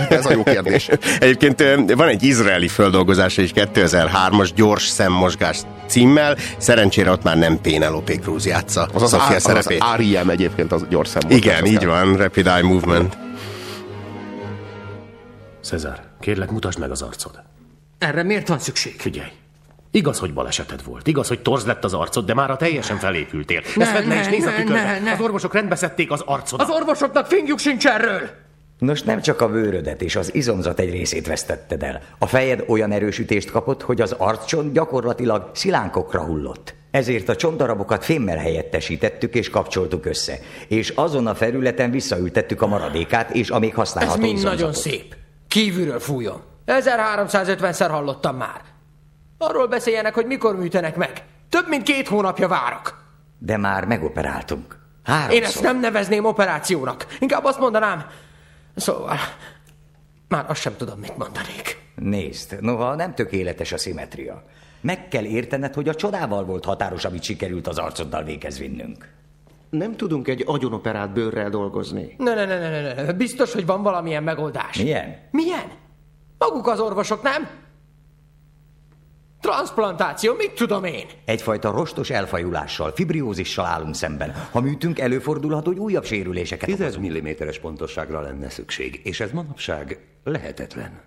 Ez a jó kérdés. Egyébként van egy izraeli földolgozása is 2003-as gyors szemmosgás címmel. Szerencsére ott már nem Penelope Cruz játsza az az, Sofia szerepét. Az R.E.M. egyébként az gyors szemmosgás. Igen, így van, Rapid Eye Movement. Cezár, kérlek mutasd meg az arcod. Erre miért van szükség? Figyelj, Igaz, hogy baleseted volt. Igaz, hogy torz lett az arcod, de már a teljesen felépültél. Ne, Ezt vedd le és nézd a tükörbe. Az orvosok rendbeszedték az arcodat. Az orvosoknak fingjuk sincs erről! Nos, nem csak a bőrödet és az izomzat egy részét vesztetted el. A fejed olyan erősítést kapott, hogy az arccsont gyakorlatilag szilánkokra hullott. Ezért a csontdarabokat fémmel helyettesítettük és kapcsoltuk össze. És azon a felületen visszaültettük a maradékát és a még használható Ez mind izomzatot. nagyon szép. Kívülről fújom. 1350-szer hallottam már. Arról beszéljenek, hogy mikor műtenek meg. Több mint két hónapja várok. De már megoperáltunk. Háromszor. Én ezt nem nevezném operációnak. Inkább azt mondanám, Szóval, már azt sem tudom, mit mondanék. Nézd, noha nem tökéletes a szimetria. Meg kell értened, hogy a csodával volt határos, amit sikerült az arcoddal végez vinnünk. Nem tudunk egy agyonoperált bőrrel dolgozni. Ne, ne, ne, ne, ne, biztos, hogy van valamilyen megoldás. Milyen? Milyen? Maguk az orvosok, nem? Transplantáció, mit tudom én? Egyfajta rostos elfajulással, fibriózissal állunk szemben. Ha műtünk, előfordulhat, hogy újabb sérüléseket 10 milliméteres pontosságra lenne szükség, és ez manapság lehetetlen.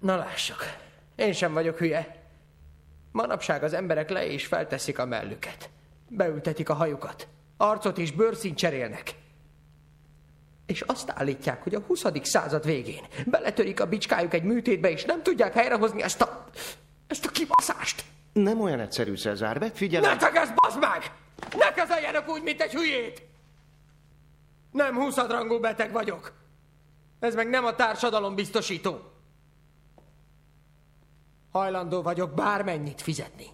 Na lássuk, én sem vagyok hülye. Manapság az emberek le és felteszik a mellüket. Beültetik a hajukat. Arcot és bőrszínt cserélnek. És azt állítják, hogy a 20. század végén beletörik a bicskájuk egy műtétbe, és nem tudják helyrehozni ezt a ezt a kibaszást! Nem olyan egyszerű, Cezár, vedd figyelem... Ne tegezd, bazd meg! Ne kezeljenek úgy, mint egy hülyét! Nem húszadrangú beteg vagyok. Ez meg nem a társadalom biztosító. Hajlandó vagyok bármennyit fizetni.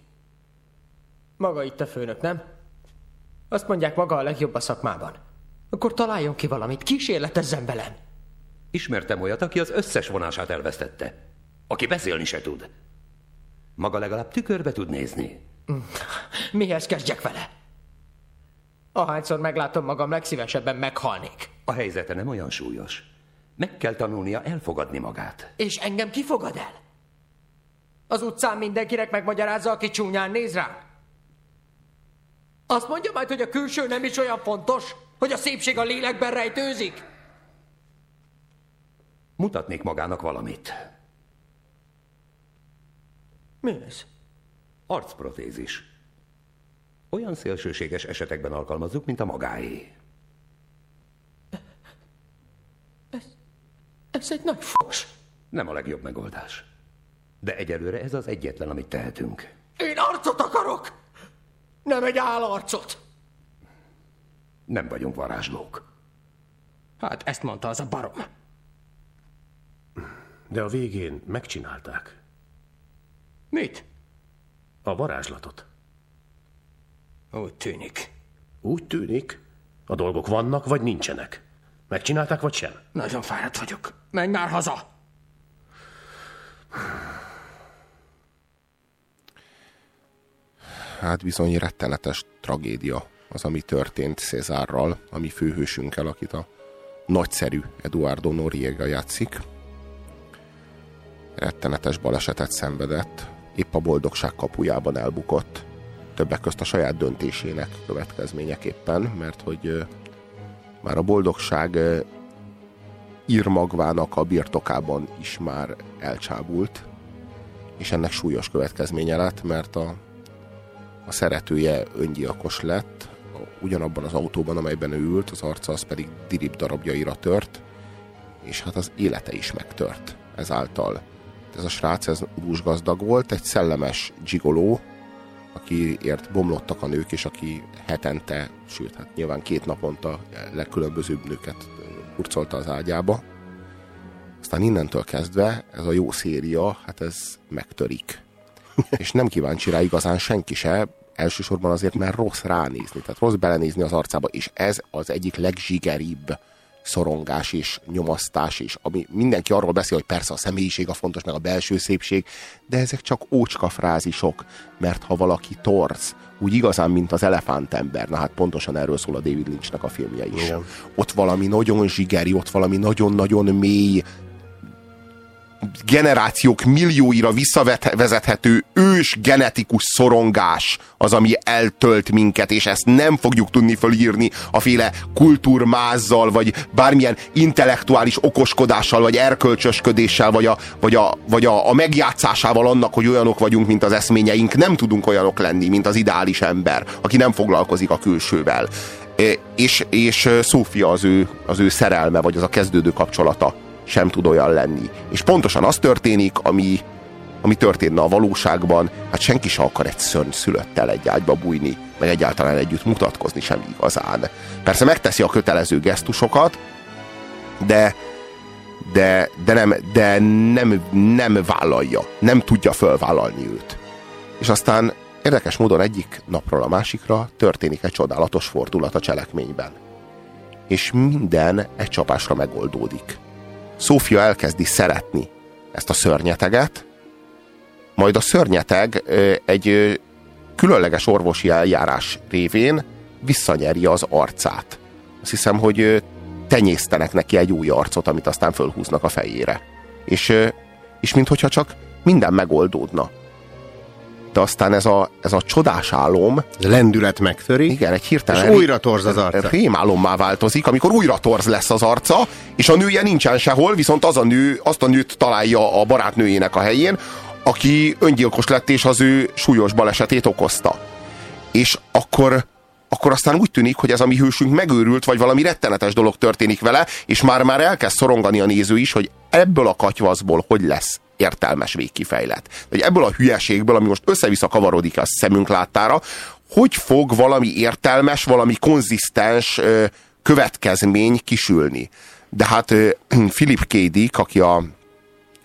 Maga itt a főnök, nem? Azt mondják, maga a legjobb a szakmában. Akkor találjon ki valamit, kísérletezzen velem. Ismertem olyat, aki az összes vonását elvesztette. Aki beszélni se tud. Maga legalább tükörbe tud nézni. [LAUGHS] Mihez kezdjek vele? Ahányszor meglátom magam, legszívesebben meghalnék. A helyzete nem olyan súlyos. Meg kell tanulnia elfogadni magát. És engem ki fogad el? Az utcán mindenkinek megmagyarázza, aki csúnyán néz rám. Azt mondja majd, hogy a külső nem is olyan fontos, hogy a szépség a lélekben rejtőzik. Mutatnék magának valamit. Mi ez? Arcprotézis. Olyan szélsőséges esetekben alkalmazzuk, mint a magáé. Ez egy nagy fos. Nem a legjobb megoldás. De egyelőre ez az egyetlen, amit tehetünk. Én arcot akarok! Nem egy állarcot! Nem vagyunk varázslók. Hát ezt mondta az a barom. De a végén megcsinálták. Mit? A varázslatot. Úgy tűnik. Úgy tűnik? A dolgok vannak, vagy nincsenek? Megcsinálták, vagy sem? Nagyon fáradt vagyok. Menj már haza! Hát bizony rettenetes tragédia az, ami történt Cézárral, ami főhősünkkel, akit a nagyszerű Eduardo Noriega játszik. Rettenetes balesetet szenvedett, épp a boldogság kapujában elbukott, többek közt a saját döntésének következményeképpen, mert hogy már a boldogság írmagvának a birtokában is már elcsábult, és ennek súlyos következménye lett, mert a, a szeretője öngyilkos lett, ugyanabban az autóban, amelyben ő ült, az arca az pedig dirib darabjaira tört, és hát az élete is megtört ezáltal. Ez a srác, ez búsgazdag volt, egy szellemes gigoló, akiért bomlottak a nők, és aki hetente, sőt, hát nyilván két naponta legkülönbözőbb nőket hurcolta az ágyába. Aztán innentől kezdve ez a jó széria, hát ez megtörik. és nem kíváncsi rá igazán senki se, elsősorban azért, mert rossz ránézni, tehát rossz belenézni az arcába, és ez az egyik legzsigeribb szorongás és nyomasztás, és ami mindenki arról beszél, hogy persze a személyiség a fontos, meg a belső szépség, de ezek csak ócska frázisok, mert ha valaki torz, úgy igazán, mint az elefántember, na hát pontosan erről szól a David Lynchnek a filmje is. Igen. Ott valami nagyon zsigeri, ott valami nagyon-nagyon mély, generációk millióira visszavezethető ős genetikus szorongás az, ami eltölt minket, és ezt nem fogjuk tudni fölírni a féle kultúrmázzal, vagy bármilyen intellektuális okoskodással, vagy erkölcsösködéssel, vagy, a, vagy, a, vagy a, a megjátszásával annak, hogy olyanok vagyunk, mint az eszményeink. Nem tudunk olyanok lenni, mint az ideális ember, aki nem foglalkozik a külsővel. És, és Szófia az ő, az ő szerelme, vagy az a kezdődő kapcsolata sem tud olyan lenni. És pontosan az történik, ami, ami történne a valóságban, hát senki sem akar egy szörny szülöttel egy ágyba bújni, meg egyáltalán együtt mutatkozni sem igazán. Persze megteszi a kötelező gesztusokat, de de, de, nem, de nem, nem vállalja, nem tudja fölvállalni őt. És aztán érdekes módon egyik napról a másikra történik egy csodálatos fordulat a cselekményben. És minden egy csapásra megoldódik. Szófia elkezdi szeretni ezt a szörnyeteget, majd a szörnyeteg egy különleges orvosi eljárás révén visszanyeri az arcát. Azt hiszem, hogy tenyésztenek neki egy új arcot, amit aztán fölhúznak a fejére. És, és minthogyha csak minden megoldódna de aztán ez a, ez a csodás álom... Ez lendület megtöri. Igen, egy hirtelen... És újra torz az arca. Rémálommá változik, amikor újra torz lesz az arca, és a nője nincsen sehol, viszont az a nő, azt a nőt találja a barátnőjének a helyén, aki öngyilkos lett, és az ő súlyos balesetét okozta. És akkor akkor aztán úgy tűnik, hogy ez a mi hősünk megőrült, vagy valami rettenetes dolog történik vele, és már-már elkezd szorongani a néző is, hogy ebből a katyvaszból hogy lesz értelmes végkifejlet. Hogy ebből a hülyeségből, ami most össze-vissza kavarodik a szemünk láttára, hogy fog valami értelmes, valami konzisztens ö, következmény kisülni. De hát ö, [CLEARS THROAT] Philip K. Dick, aki a,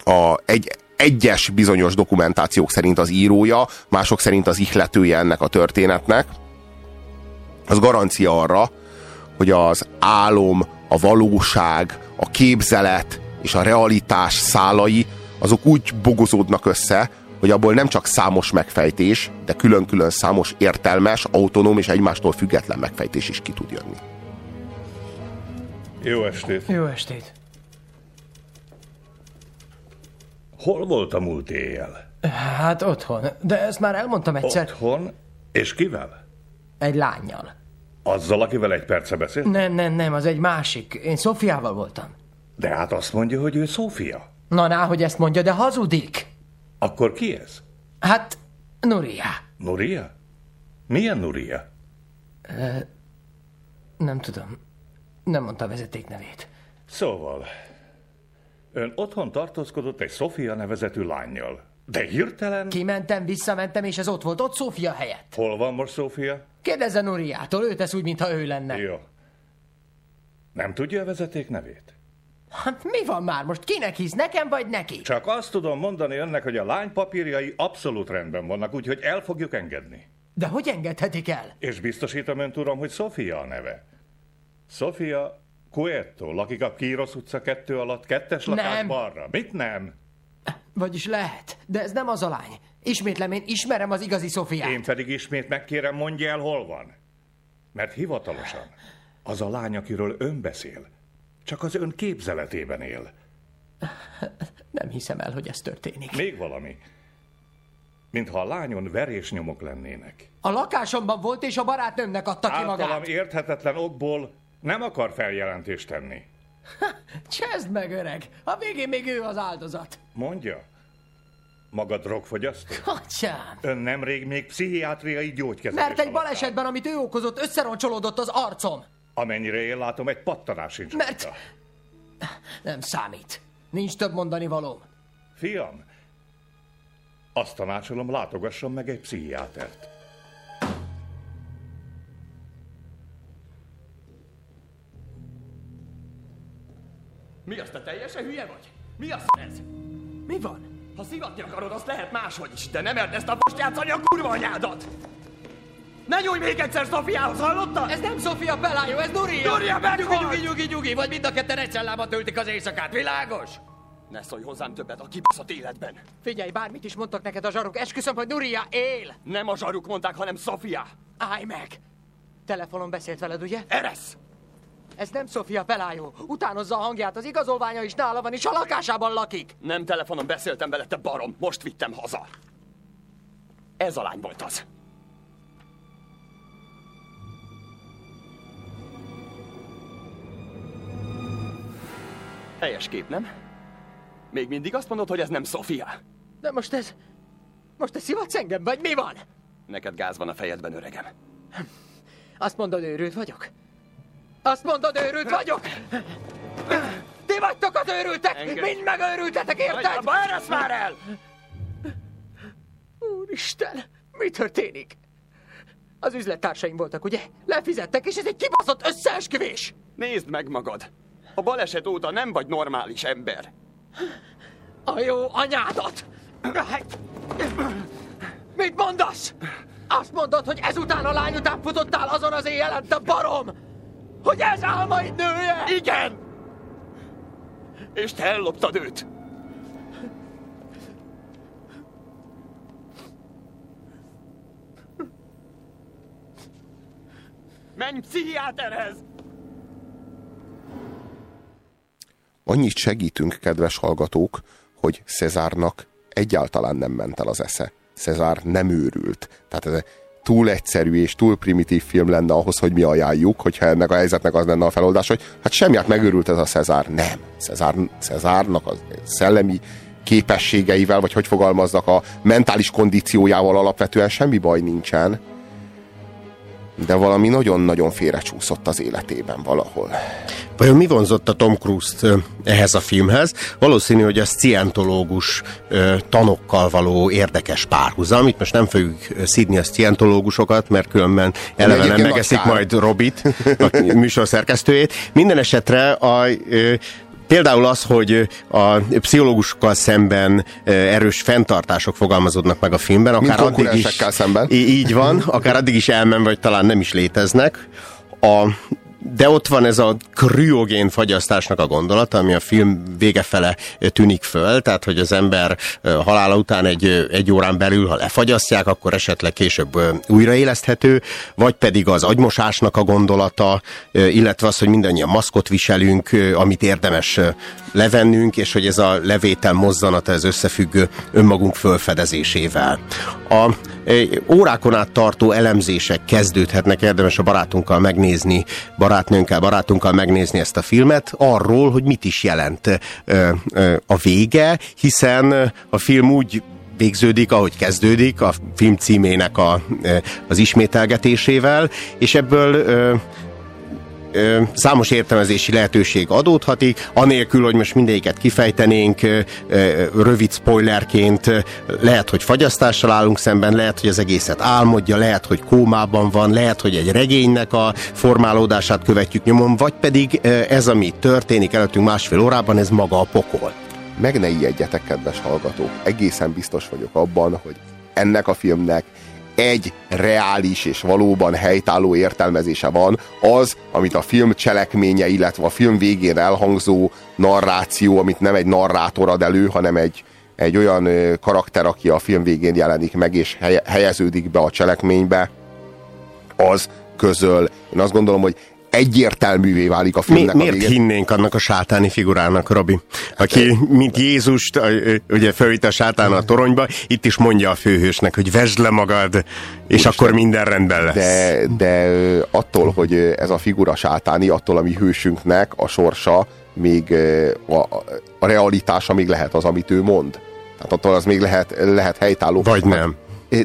a egy, egyes bizonyos dokumentációk szerint az írója, mások szerint az ihletője ennek a történetnek, az garancia arra, hogy az álom, a valóság, a képzelet és a realitás szálai azok úgy bogozódnak össze, hogy abból nem csak számos megfejtés, de külön-külön számos értelmes, autonóm és egymástól független megfejtés is ki tud jönni. Jó estét! Jó estét! Hol volt a múlt éjjel? Hát otthon, de ezt már elmondtam egyszer. Otthon? És kivel? Egy lányjal. Azzal, akivel egy perce beszélt? Nem, nem, nem, az egy másik. Én Szofiával voltam. De hát azt mondja, hogy ő Szófia. Na, ná, hogy ezt mondja, de hazudik. Akkor ki ez? Hát, Nuria. Nuria? Milyen Nuria? Ö, nem tudom. Nem mondta a vezeték nevét. Szóval, ön otthon tartózkodott egy Sofia nevezetű lányjal. De hirtelen... Kimentem, visszamentem, és ez ott volt, ott Szófia helyett. Hol van most Sofia? Kérdezze Nuriától, ő tesz úgy, mintha ő lenne. Jó. Nem tudja a vezeték nevét? Hát mi van már most? Kinek hisz, nekem vagy neki? Csak azt tudom mondani önnek, hogy a lány papírjai abszolút rendben vannak, úgyhogy el fogjuk engedni. De hogy engedhetik el? És biztosítom önt, uram, hogy Sofia a neve. Sofia Cueto, lakik a Kíros utca kettő alatt, kettes lakás Nem. balra. Mit nem? Vagyis lehet, de ez nem az a lány. Ismétlem, én ismerem az igazi Szofiát. Én pedig ismét megkérem, mondja el, hol van. Mert hivatalosan az a lány, akiről ön beszél, csak az ön képzeletében él. Nem hiszem el, hogy ez történik. Még valami. Mintha a lányon verésnyomok lennének. A lakásomban volt, és a barátnőmnek adta ki Általam magát. érthetetlen okból nem akar feljelentést tenni. Csezd meg, öreg! A végén még ő az áldozat. Mondja. Maga drogfogyasztó? Atyám! Ön nemrég még pszichiátriai gyógykezelés Mert egy áll. balesetben, amit ő okozott, összeroncsolódott az arcom. Amennyire én látom, egy pattanás sincs Mert- rajta. Nem számít. Nincs több mondani valóm. Fiam, azt tanácsolom, látogasson meg egy pszichiátert. Mi azt, te teljesen hülye vagy? Mi az ez? Mi van? Ha szivatni akarod, azt lehet máshogy is, de nem mert ezt a most játszani a kurva anyádat! Ne nyújj még egyszer Szofiához, hallottad? Ez nem Sofia Pelájó, ez Nuria! Nuria nyugi, meghalt! nyugi, nyugi, nyugi, vagy mind a ketten egy töltik az éjszakát, világos? Ne szólj hozzám többet a kibaszott életben! Figyelj, bármit is mondtak neked a zsaruk, esküszöm, hogy Nuria él! Nem a zsaruk mondták, hanem Sofia! Állj meg! Telefonon beszélt veled, ugye? Eresz! Ez nem Sofia Pelájó. Utánozza a hangját, az igazolványa is nála van, és a lakásában lakik. Nem telefonon beszéltem vele, te barom, most vittem haza. Ez a lány volt az. Helyes kép, nem? Még mindig azt mondod, hogy ez nem Sofia? De most ez... Most te szivatsz engem, vagy mi van? Neked gáz van a fejedben, öregem. Azt mondod, őrült vagyok? Azt mondod, őrült vagyok? Ti vagytok az őrültek! Engedj. Mind megőrültetek, érted? Abba, eresz már el! Úristen, mi történik? Az üzlettársaim voltak, ugye? Lefizettek, és ez egy kibaszott összeesküvés! Nézd meg magad! A baleset óta nem vagy normális ember. A jó anyádat! Mit mondasz? Azt mondod, hogy ezután a lány után futottál azon az éjjelen, te barom! Hogy ez álmaid nője? Igen! És te elloptad őt! Menj pszichiáterhez! Annyit segítünk, kedves hallgatók, hogy Cezárnak egyáltalán nem ment el az esze. Cezár nem őrült. Tehát ez túl egyszerű és túl primitív film lenne ahhoz, hogy mi ajánljuk, hogyha ennek a helyzetnek az lenne a feloldás, hogy hát semmiát megőrült ez a Cezár. Nem. Cezár, Cezárnak a szellemi képességeivel, vagy hogy fogalmaznak, a mentális kondíciójával alapvetően semmi baj nincsen. De valami nagyon-nagyon félrecsúszott az életében valahol. Vajon mi vonzott a Tom Cruise-t ehhez a filmhez? Valószínű, hogy a scientológus ö, tanokkal való érdekes párhuzam. Itt most nem fogjuk szídni a scientológusokat, mert különben eleve nem megeszik majd Robit, a [LAUGHS] műsor szerkesztőjét. Minden esetre a Például az, hogy a pszichológusokkal szemben erős fenntartások fogalmazódnak meg a filmben, Mint akár addig is, szemben. Így van, akár addig is elmen, vagy talán nem is léteznek. A de ott van ez a kriogén fagyasztásnak a gondolata, ami a film vége fele tűnik föl, tehát hogy az ember halála után egy, egy órán belül, ha lefagyasztják, akkor esetleg később újraéleszthető, vagy pedig az agymosásnak a gondolata, illetve az, hogy mindannyian maszkot viselünk, amit érdemes levennünk, és hogy ez a levétel mozzanata, ez összefüggő önmagunk fölfedezésével. A órákon át tartó elemzések kezdődhetnek, érdemes a barátunkkal megnézni, barátnőnkkel, barátunkkal megnézni ezt a filmet, arról, hogy mit is jelent a vége, hiszen a film úgy végződik, ahogy kezdődik, a film címének a, az ismételgetésével, és ebből számos értelmezési lehetőség adódhatik, anélkül, hogy most mindegyiket kifejtenénk rövid spoilerként, lehet, hogy fagyasztással állunk szemben, lehet, hogy az egészet álmodja, lehet, hogy kómában van, lehet, hogy egy regénynek a formálódását követjük nyomon, vagy pedig ez, ami történik előttünk másfél órában, ez maga a pokol. Meg ne ijedjetek, kedves hallgatók. Egészen biztos vagyok abban, hogy ennek a filmnek egy reális és valóban helytálló értelmezése van, az, amit a film cselekménye, illetve a film végén elhangzó narráció, amit nem egy narrátor ad elő, hanem egy, egy olyan karakter, aki a film végén jelenik meg és helyeződik be a cselekménybe, az közöl. Én azt gondolom, hogy egyértelművé válik a filmnek Mi, miért a hinnénk annak a sátáni figurának, Robi? Aki, mint Jézust, ugye felvitte a sátán a toronyba, itt is mondja a főhősnek, hogy vesd le magad, és Úristen, akkor minden rendben lesz. De, de attól, hogy ez a figura sátáni, attól, ami hősünknek a sorsa, még a, a realitása még lehet az, amit ő mond. Tehát attól az még lehet, lehet helytálló. Vagy nem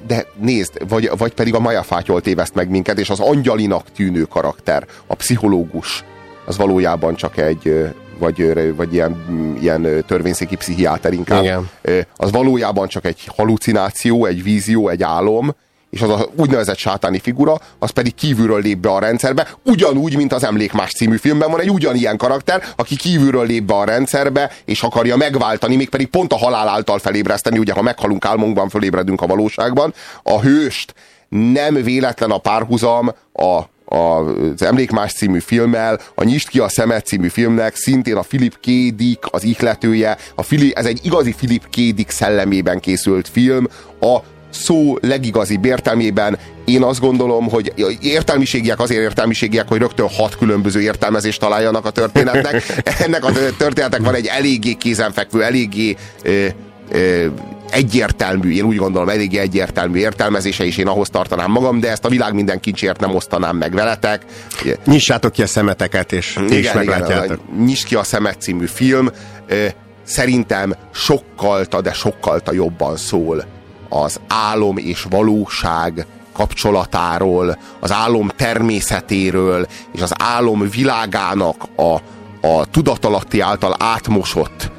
de nézd, vagy, vagy pedig a Maja fátyol téveszt meg minket, és az angyalinak tűnő karakter, a pszichológus, az valójában csak egy, vagy, vagy ilyen, ilyen törvényszéki pszichiáter inkább, Igen. az valójában csak egy halucináció, egy vízió, egy álom, és az a úgynevezett sátáni figura, az pedig kívülről lép be a rendszerbe, ugyanúgy, mint az Emlékmás című filmben van egy ugyanilyen karakter, aki kívülről lép be a rendszerbe, és akarja megváltani, mégpedig pont a halál által felébreszteni, ugye ha meghalunk álmunkban, fölébredünk a valóságban, a hőst nem véletlen a párhuzam a az Emlékmás című filmmel, a Nyist ki a szemet című filmnek szintén a Philip K. Dick az ihletője, a Philip, ez egy igazi Philip K. Dick szellemében készült film, a szó legigazibb értelmében én azt gondolom, hogy értelmiségiek azért értelmiségiek, hogy rögtön hat különböző értelmezést találjanak a történetnek. [LAUGHS] Ennek a történetnek van egy eléggé kézenfekvő, eléggé ö, ö, egyértelmű, én úgy gondolom, eléggé egyértelmű értelmezése, és én ahhoz tartanám magam, de ezt a világ minden kincsért nem osztanám meg veletek. Nyissátok ki a szemeteket, és igen, is meglátjátok. Igen, Nyis ki a szemet című film. Szerintem sokkalta, de sokkalta jobban szól az álom és valóság kapcsolatáról, az álom természetéről, és az álom világának a, a tudatalatti által átmosott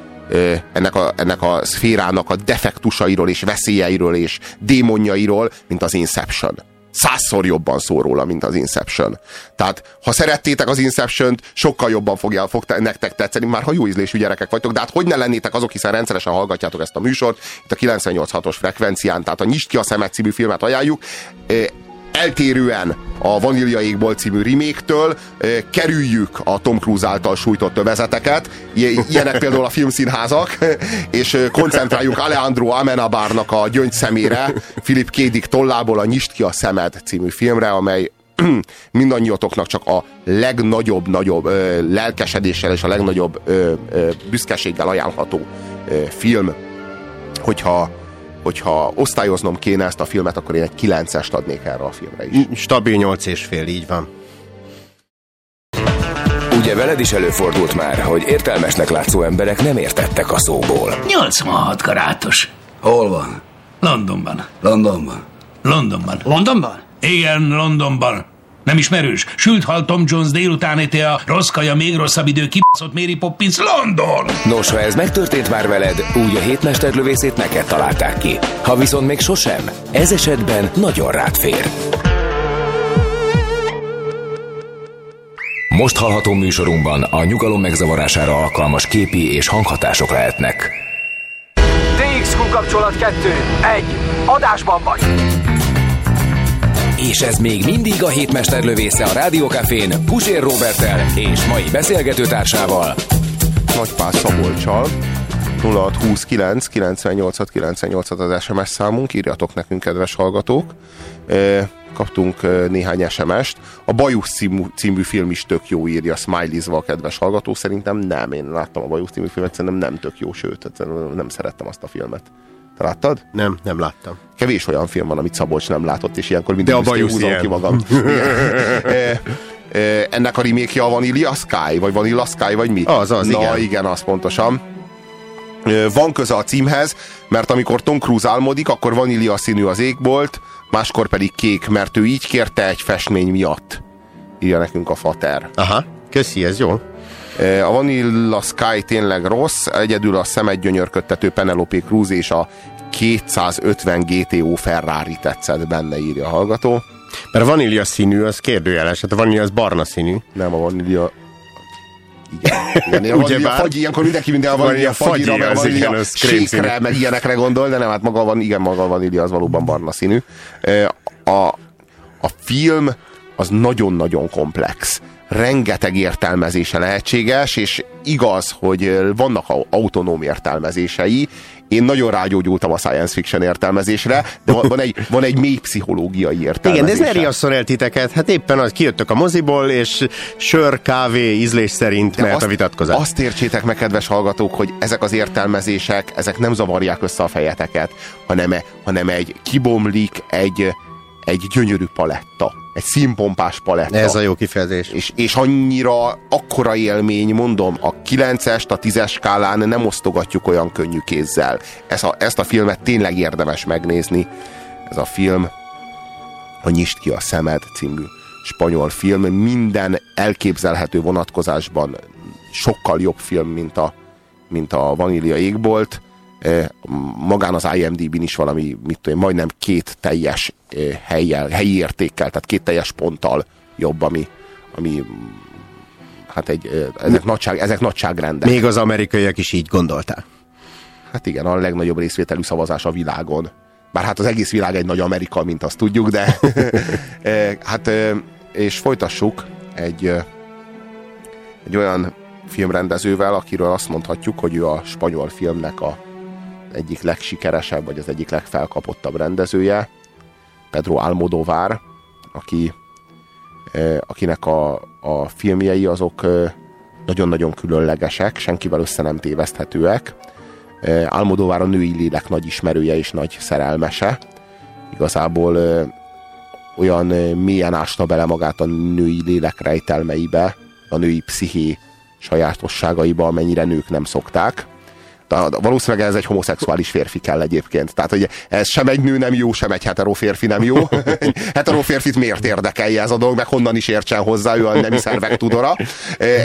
ennek a, ennek a szférának a defektusairól és veszélyeiről és démonjairól, mint az Inception százszor jobban szól róla, mint az Inception. Tehát, ha szerettétek az Inception-t, sokkal jobban fogja, fog te, nektek tetszeni, már ha jó ízlésű gyerekek vagytok, de hát hogy ne lennétek azok, hiszen rendszeresen hallgatjátok ezt a műsort, itt a 98.6-os frekvencián, tehát a Nyisd ki a szemet című filmet ajánljuk eltérően a Vaníliaégból című reméktől kerüljük a Tom Cruise által sújtott övezeteket, ilyenek például a filmszínházak, [LAUGHS] és koncentráljunk Alejandro Amenabarnak a gyöngy szemére, Philip Kédik tollából a Nyist ki a szemed című filmre, amely [CLEARS THROAT] mindannyiatoknak csak a legnagyobb, nagyobb ö, lelkesedéssel és a legnagyobb ö, ö, büszkeséggel ajánlható ö, film, hogyha hogyha osztályoznom kéne ezt a filmet, akkor én egy 9-est adnék erre a filmre is. Stabil 8 és fél, így van. Ugye veled is előfordult már, hogy értelmesnek látszó emberek nem értettek a szóból. 86 karátos. Hol van? Londonban. Londonban? Londonban. Londonban? Igen, Londonban. Nem ismerős? Sült hal Tom Jones délután éte a rossz kaja, még rosszabb idő, kibaszott Mary Poppins, London! Nos, ha ez megtörtént már veled, úgy a hétmesterlövészét neked találták ki. Ha viszont még sosem, ez esetben nagyon rád fér. Most hallható műsorunkban a nyugalom megzavarására alkalmas képi és hanghatások lehetnek. DXQ kapcsolat 2. 1. Adásban vagy! És ez még mindig a hétmester lövésze a Rádiókafén Pusér Robertel és mai beszélgetőtársával. Nagypál Szabolcsal. 0629 98 98 az SMS számunk, írjatok nekünk, kedves hallgatók. E, Kaptunk e, néhány SMS-t. A Bajusz című, című film is tök jó, írja Smiley-zva a kedves hallgató. Szerintem nem, én láttam a Bajusz című filmet, szerintem nem tök jó, sőt, nem szerettem azt a filmet. Te láttad? Nem, nem láttam. Kevés olyan film van, amit Szabolcs nem látott, és ilyenkor mindig De a Bajusz húzom ilyen. ki magam. [LAUGHS] E, e, ennek a remake a Vanilla Sky, vagy Vanilla Sky, vagy mi? Az, az, Na, igen. igen, az pontosan. Ö, Van köze a címhez, mert amikor Tom Cruise álmodik, akkor vanília színű az égbolt, máskor pedig kék, mert ő így kérte egy festmény miatt. Írja nekünk a fater. Aha, köszi, ez jó. A Vanilla Sky tényleg rossz, egyedül a szemet gyönyörködtető Penelope Cruz és a 250 GTO Ferrari tetszett benne, írja a hallgató. Mert a vanília színű, az kérdőjeles, hát a vanília az barna színű. Nem, a vanília... Igen, Ugye bár? fagy, ilyenkor mindenki minden a vanília fagyira, fagyi, meg a vanília sékre, meg ilyenekre gondol, de nem, hát maga van, igen, maga a vanília az valóban barna színű. A, a film az nagyon-nagyon komplex. Rengeteg értelmezése lehetséges, és igaz, hogy vannak au- autonóm értelmezései. Én nagyon rágyógyultam a science fiction értelmezésre, de van, egy, van egy mély pszichológiai Igen, értelmezése. de ez ne riasszon el titeket. Hát éppen az kijöttök a moziból, és sör, kávé, ízlés szerint mehet a vitatkozás. Azt értsétek meg, kedves hallgatók, hogy ezek az értelmezések, ezek nem zavarják össze a fejeteket, hanem, hanem egy kibomlik egy, egy gyönyörű paletta. Egy színpompás paletta. Ez a jó kifejezés. És, és annyira akkora élmény, mondom, a 9-est, a 10-es skálán nem osztogatjuk olyan könnyű kézzel. Ez a, ezt a filmet tényleg érdemes megnézni. Ez a film a Nyisd ki a szemed című spanyol film. Minden elképzelhető vonatkozásban sokkal jobb film, mint a, mint a Vanília égbolt. Eh, Magán az IMDb-n is valami, mit tudom, majdnem két teljes eh, helyjel, helyi értékkel, tehát két teljes ponttal jobb, ami, ami hát egy, eh, ezek, nagyság, ezek nagyságrendek. Még az amerikaiak is így gondolták. Hát igen, a legnagyobb részvételű szavazás a világon. Bár hát az egész világ egy nagy Amerika, mint azt tudjuk, de [LAUGHS] hát és folytassuk egy, egy olyan filmrendezővel, akiről azt mondhatjuk, hogy ő a spanyol filmnek a egyik legsikeresebb, vagy az egyik legfelkapottabb rendezője, Pedro Almodóvár, aki, akinek a, a filmjei azok nagyon-nagyon különlegesek, senkivel össze nem téveszthetőek. Almodóvár a női lélek nagy ismerője és nagy szerelmese. Igazából olyan mélyen ásta bele magát a női lélek rejtelmeibe, a női psziché sajátosságaiba, amennyire nők nem szokták. De valószínűleg ez egy homoszexuális férfi kell egyébként. Tehát, hogy ez sem egy nő nem jó, sem egy hetero férfi nem jó. [LAUGHS] Egy hetero férfit miért érdekelje ez a dolog, meg honnan is értsen hozzá, ő a nemi szervek tudora.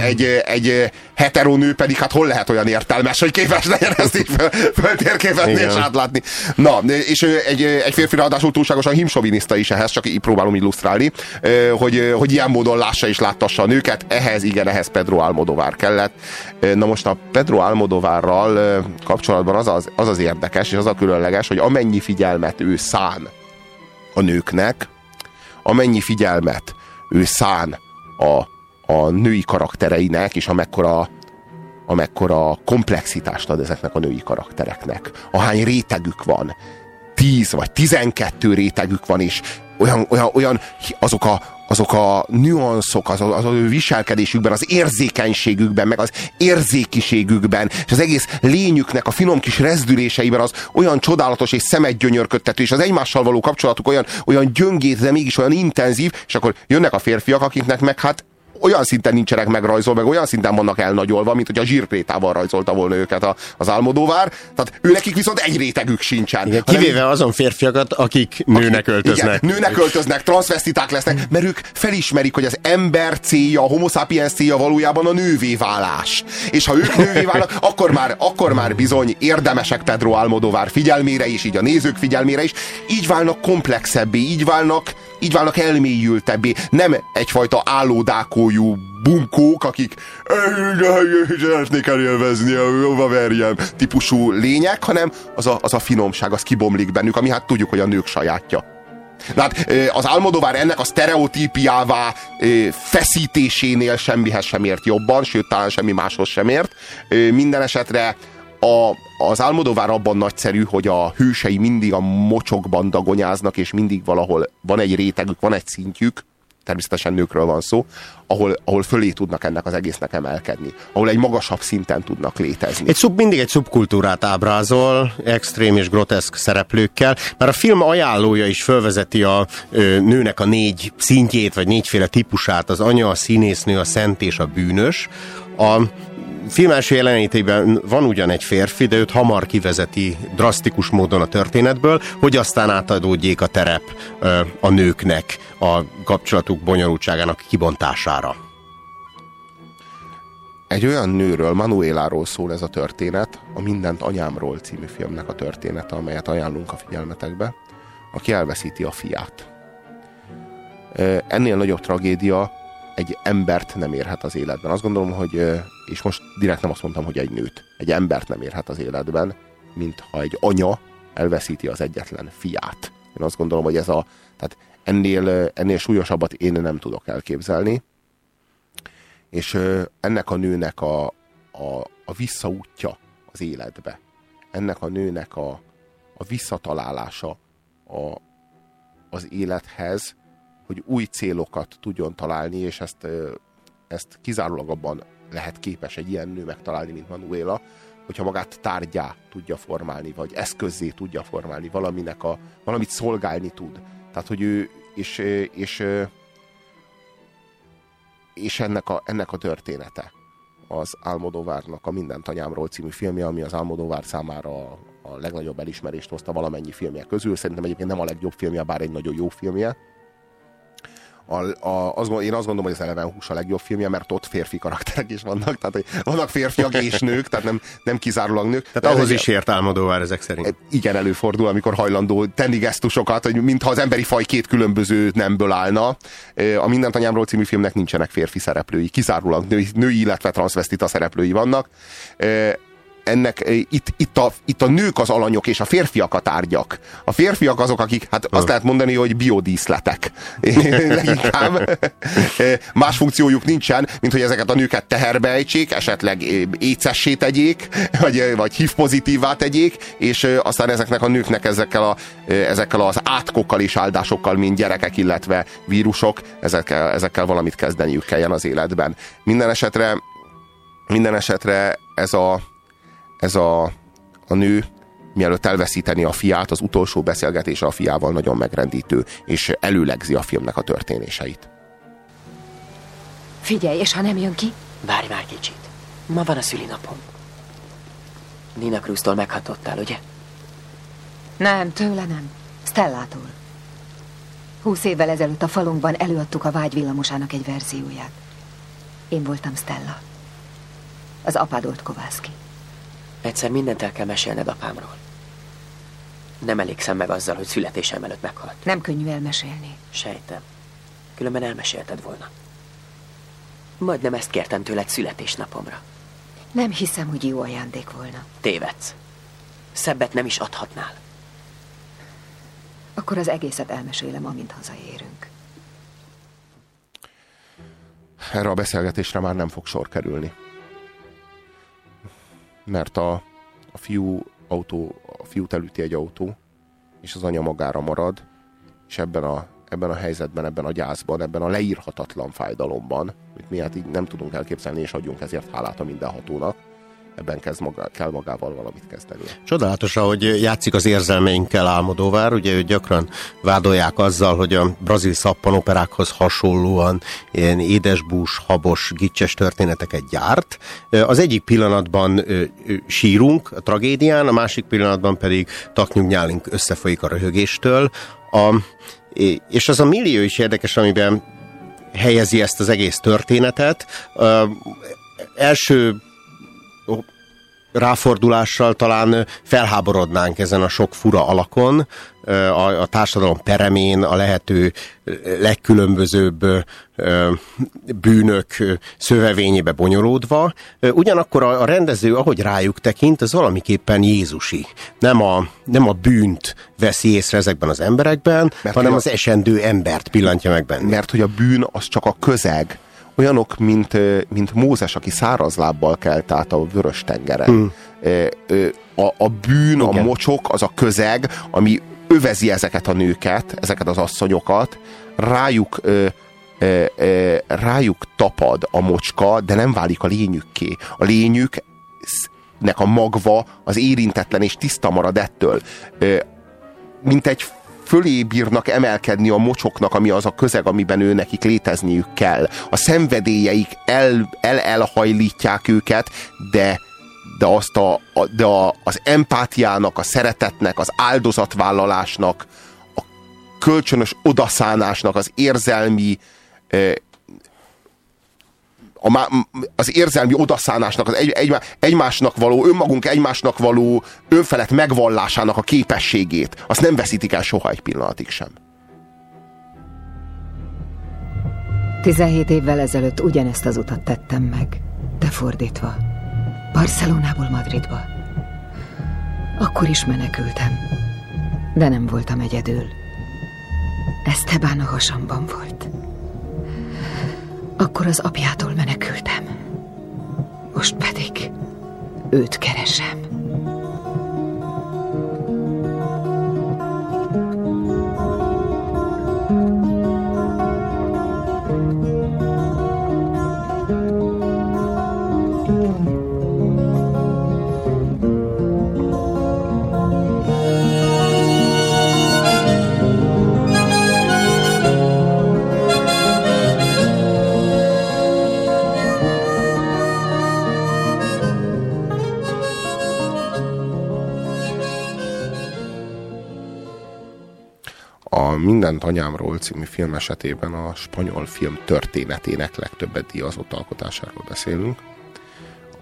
Egy, egy hetero nő pedig hát hol lehet olyan értelmes, hogy képes legyen ezt így föl, föltérképezni és átlátni. Na, és egy, egy férfi ráadásul túlságosan himsoviniszta is ehhez, csak így próbálom illusztrálni, hogy, hogy ilyen módon lássa és láttassa a nőket. Ehhez, igen, ehhez Pedro Almodovár kellett. Na most a Pedro Almodovárral kapcsolatban az az, az az érdekes, és az a különleges, hogy amennyi figyelmet ő szán a nőknek, amennyi figyelmet ő szán a, a női karaktereinek, és amekkora, amekkora komplexitást ad ezeknek a női karaktereknek. Ahány rétegük van, 10 vagy 12 rétegük van, és olyan, olyan, olyan azok a, azok a nüanszok, az, az a viselkedésükben, az érzékenységükben, meg az érzékiségükben, és az egész lényüknek a finom kis rezdüléseiben az olyan csodálatos és szemedgyönyörködtető, és az egymással való kapcsolatuk olyan, olyan gyöngét, de mégis olyan intenzív, és akkor jönnek a férfiak, akiknek meg hát olyan szinten nincsenek megrajzolva, meg olyan szinten vannak elnagyolva, mint hogy a zsírprétával rajzolta volna őket a, az álmodóvár. Tehát ő nekik viszont egy rétegük sincsen. Igen, hanem- kivéve azon férfiakat, akik nőnek öltöznek. igen, nőnek öltöznek, transvestiták lesznek, mert ők felismerik, hogy az ember célja, a homo sapiens célja valójában a nővé válás. És ha ők nővé válnak, akkor már, akkor már bizony érdemesek Pedro Almodóvár figyelmére is, így a nézők figyelmére is. Így válnak komplexebbé, így válnak, így válnak elmélyültebbé. Nem egyfajta állódákójú bunkók, akik szeretnék elélvezni, hova verjem típusú lények, hanem az a, az a finomság, az kibomlik bennük, ami hát tudjuk, hogy a nők sajátja. De hát az Almodovár ennek a sztereotípiává feszítésénél semmihez sem ért jobban, sőt, talán semmi máshoz sem ért. Minden esetre a, az Almodovár abban nagyszerű, hogy a hősei mindig a mocsokban dagonyáznak, és mindig valahol van egy rétegük, van egy szintjük, természetesen nőkről van szó, ahol, ahol fölé tudnak ennek az egésznek emelkedni, ahol egy magasabb szinten tudnak létezni. Egy szub, mindig egy szubkultúrát ábrázol, extrém és groteszk szereplőkkel, mert a film ajánlója is fölvezeti a ö, nőnek a négy szintjét, vagy négyféle típusát, az anya, a színésznő, a szent és a bűnös. A film első jelenetében van ugyan egy férfi, de őt hamar kivezeti drasztikus módon a történetből, hogy aztán átadódjék a terep a nőknek a kapcsolatuk bonyolultságának kibontására. Egy olyan nőről, Manuéláról szól ez a történet, a Mindent anyámról című filmnek a története, amelyet ajánlunk a figyelmetekbe, aki elveszíti a fiát. Ennél nagyobb tragédia egy embert nem érhet az életben. Azt gondolom, hogy, és most direkt nem azt mondtam, hogy egy nőt, egy embert nem érhet az életben, mint ha egy anya elveszíti az egyetlen fiát. Én azt gondolom, hogy ez a, tehát ennél, ennél súlyosabbat én nem tudok elképzelni. És ennek a nőnek a, a, a visszaútja az életbe, ennek a nőnek a, a visszatalálása a, az élethez, hogy új célokat tudjon találni, és ezt, ezt kizárólag abban lehet képes egy ilyen nő megtalálni, mint Manuela, hogyha magát tárgyá tudja formálni, vagy eszközzé tudja formálni, valaminek a, valamit szolgálni tud. Tehát, hogy ő, és, és, és ennek, a, ennek a története az Almodovárnak a Mindent anyámról című filmje, ami az Almodovár számára a, a legnagyobb elismerést hozta valamennyi filmje közül. Szerintem egyébként nem a legjobb filmje, bár egy nagyon jó filmje a, a, az, én azt gondolom, hogy az Eleven Hús a legjobb filmje, mert ott férfi karakterek is vannak, tehát hogy vannak férfiak és nők, tehát nem, nem kizárólag nők. Tehát ahhoz is ért álmodóvár ezek szerint. Igen, előfordul, amikor hajlandó tenni gesztusokat, hogy mintha az emberi faj két különböző nemből állna. A Mindent anyámról című filmnek nincsenek férfi szereplői, kizárólag női, női illetve transvestita szereplői vannak ennek eh, itt, itt, a, itt a nők az alanyok és a férfiak a tárgyak. A férfiak azok, akik, hát azt lehet mondani, hogy biodíszletek. [LAUGHS] Leginkább. Eh, más funkciójuk nincsen, mint hogy ezeket a nőket teherbe ejtsék, esetleg eh, écessé tegyék, vagy, vagy HIV pozitívvá tegyék, és aztán ezeknek a nőknek ezekkel, a, ezekkel az átkokkal és áldásokkal, mint gyerekek, illetve vírusok, ezekkel, ezekkel valamit kezdeniük kelljen az életben. Minden esetre minden esetre ez a, ez a, a nő mielőtt elveszíteni a fiát, az utolsó beszélgetése a fiával nagyon megrendítő, és előlegzi a filmnek a történéseit. Figyelj, és ha nem jön ki? Várj már kicsit. Ma van a szülinapom. Nina Cruz-tól meghatottál, ugye? Nem, tőle nem. Stellától. Húsz évvel ezelőtt a falunkban előadtuk a vágy villamosának egy verzióját. Én voltam Stella. Az apád volt Kovászki. Egyszer mindent el kell mesélned apámról. Nem elégszem meg azzal, hogy születésem előtt meghalt. Nem könnyű elmesélni. Sejtem. Különben elmesélted volna. Majdnem ezt kértem tőled születésnapomra. Nem hiszem, hogy jó ajándék volna. Tévedsz. Szebbet nem is adhatnál. Akkor az egészet elmesélem, amint hazaérünk. Erre a beszélgetésre már nem fog sor kerülni mert a, a fiú autó, a fiút elüti egy autó, és az anya magára marad, és ebben a, ebben a helyzetben, ebben a gyászban, ebben a leírhatatlan fájdalomban, amit mi hát így nem tudunk elképzelni, és adjunk ezért hálát a mindenhatónak, ebben kezd maga, kell magával valamit kezdeni. Csodálatos, ahogy játszik az érzelmeinkkel Álmodóvár, ugye őt gyakran vádolják azzal, hogy a brazil szappanoperákhoz hasonlóan ilyen édesbús, habos, gicses történeteket gyárt. Az egyik pillanatban sírunk a tragédián, a másik pillanatban pedig taknyugnyálink összefolyik a röhögéstől. A, és az a millió is érdekes, amiben helyezi ezt az egész történetet. első ráfordulással talán felháborodnánk ezen a sok fura alakon, a, a társadalom peremén a lehető legkülönbözőbb bűnök szövevényébe bonyolódva. Ugyanakkor a, a rendező, ahogy rájuk tekint, az valamiképpen Jézusi. Nem a, nem a bűnt veszi észre ezekben az emberekben, Mert hanem az esendő embert pillantja meg benne. Mert hogy a bűn az csak a közeg, olyanok, mint, mint Mózes, aki száraz lábbal kelt át a vörös tengeren. Hmm. A, a bűn, Igen. a mocsok, az a közeg, ami övezi ezeket a nőket, ezeket az asszonyokat, rájuk ö, ö, ö, rájuk tapad a mocska, de nem válik a lényükké. A lényüknek a magva az érintetlen és tiszta marad ettől. Ö, mint egy fölé bírnak emelkedni a mocsoknak, ami az a közeg, amiben ő nekik létezniük kell. A szenvedélyeik el, el elhajlítják őket, de de, azt a, a, de a, az empátiának, a szeretetnek, az áldozatvállalásnak, a kölcsönös odaszánásnak, az érzelmi a, az érzelmi odaszánásnak, az egy, egy, egymásnak való, önmagunk egymásnak való önfelett megvallásának a képességét, azt nem veszítik el soha egy pillanatig sem. 17 évvel ezelőtt ugyanezt az utat tettem meg, de fordítva. Barcelonából Madridba. Akkor is menekültem, de nem voltam egyedül. Esteban a hasamban volt. Akkor az apjától menekültem. Most pedig őt keresem. Mindent anyámról című film esetében a spanyol film történetének legtöbbet díjazott alkotásáról beszélünk.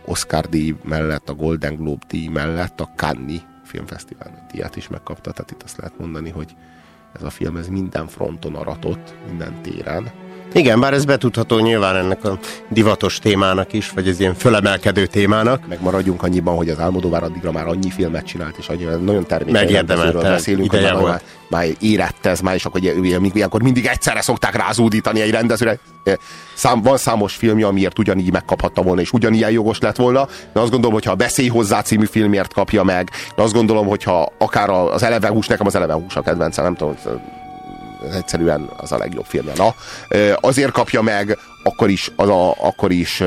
Oscar díj mellett, a Golden Globe díj mellett a Cannes filmfesztivál díját is megkapta, tehát itt azt lehet mondani, hogy ez a film ez minden fronton aratott, minden téren igen, bár ez betudható nyilván ennek a divatos témának is, vagy ez ilyen fölemelkedő témának. Megmaradjunk annyiban, hogy az Álmodóvár addigra már annyi filmet csinált, és annyi, nagyon természetesen beszélünk, hogy már, már, már érett ez, már, és akkor ugye, ilyenkor mindig egyszerre szokták rázúdítani egy rendezőre. Szám, van számos filmje, amiért ugyanígy megkaphatta volna, és ugyanilyen jogos lett volna. De azt gondolom, hogyha a Beszélj hozzá című filmért kapja meg, de azt gondolom, hogyha akár az Eleven hús, nekem az Eleven hús a kedvencem, nem tudom, egyszerűen az a legjobb filmje. Na, azért kapja meg, akkor is, az, a, akkor is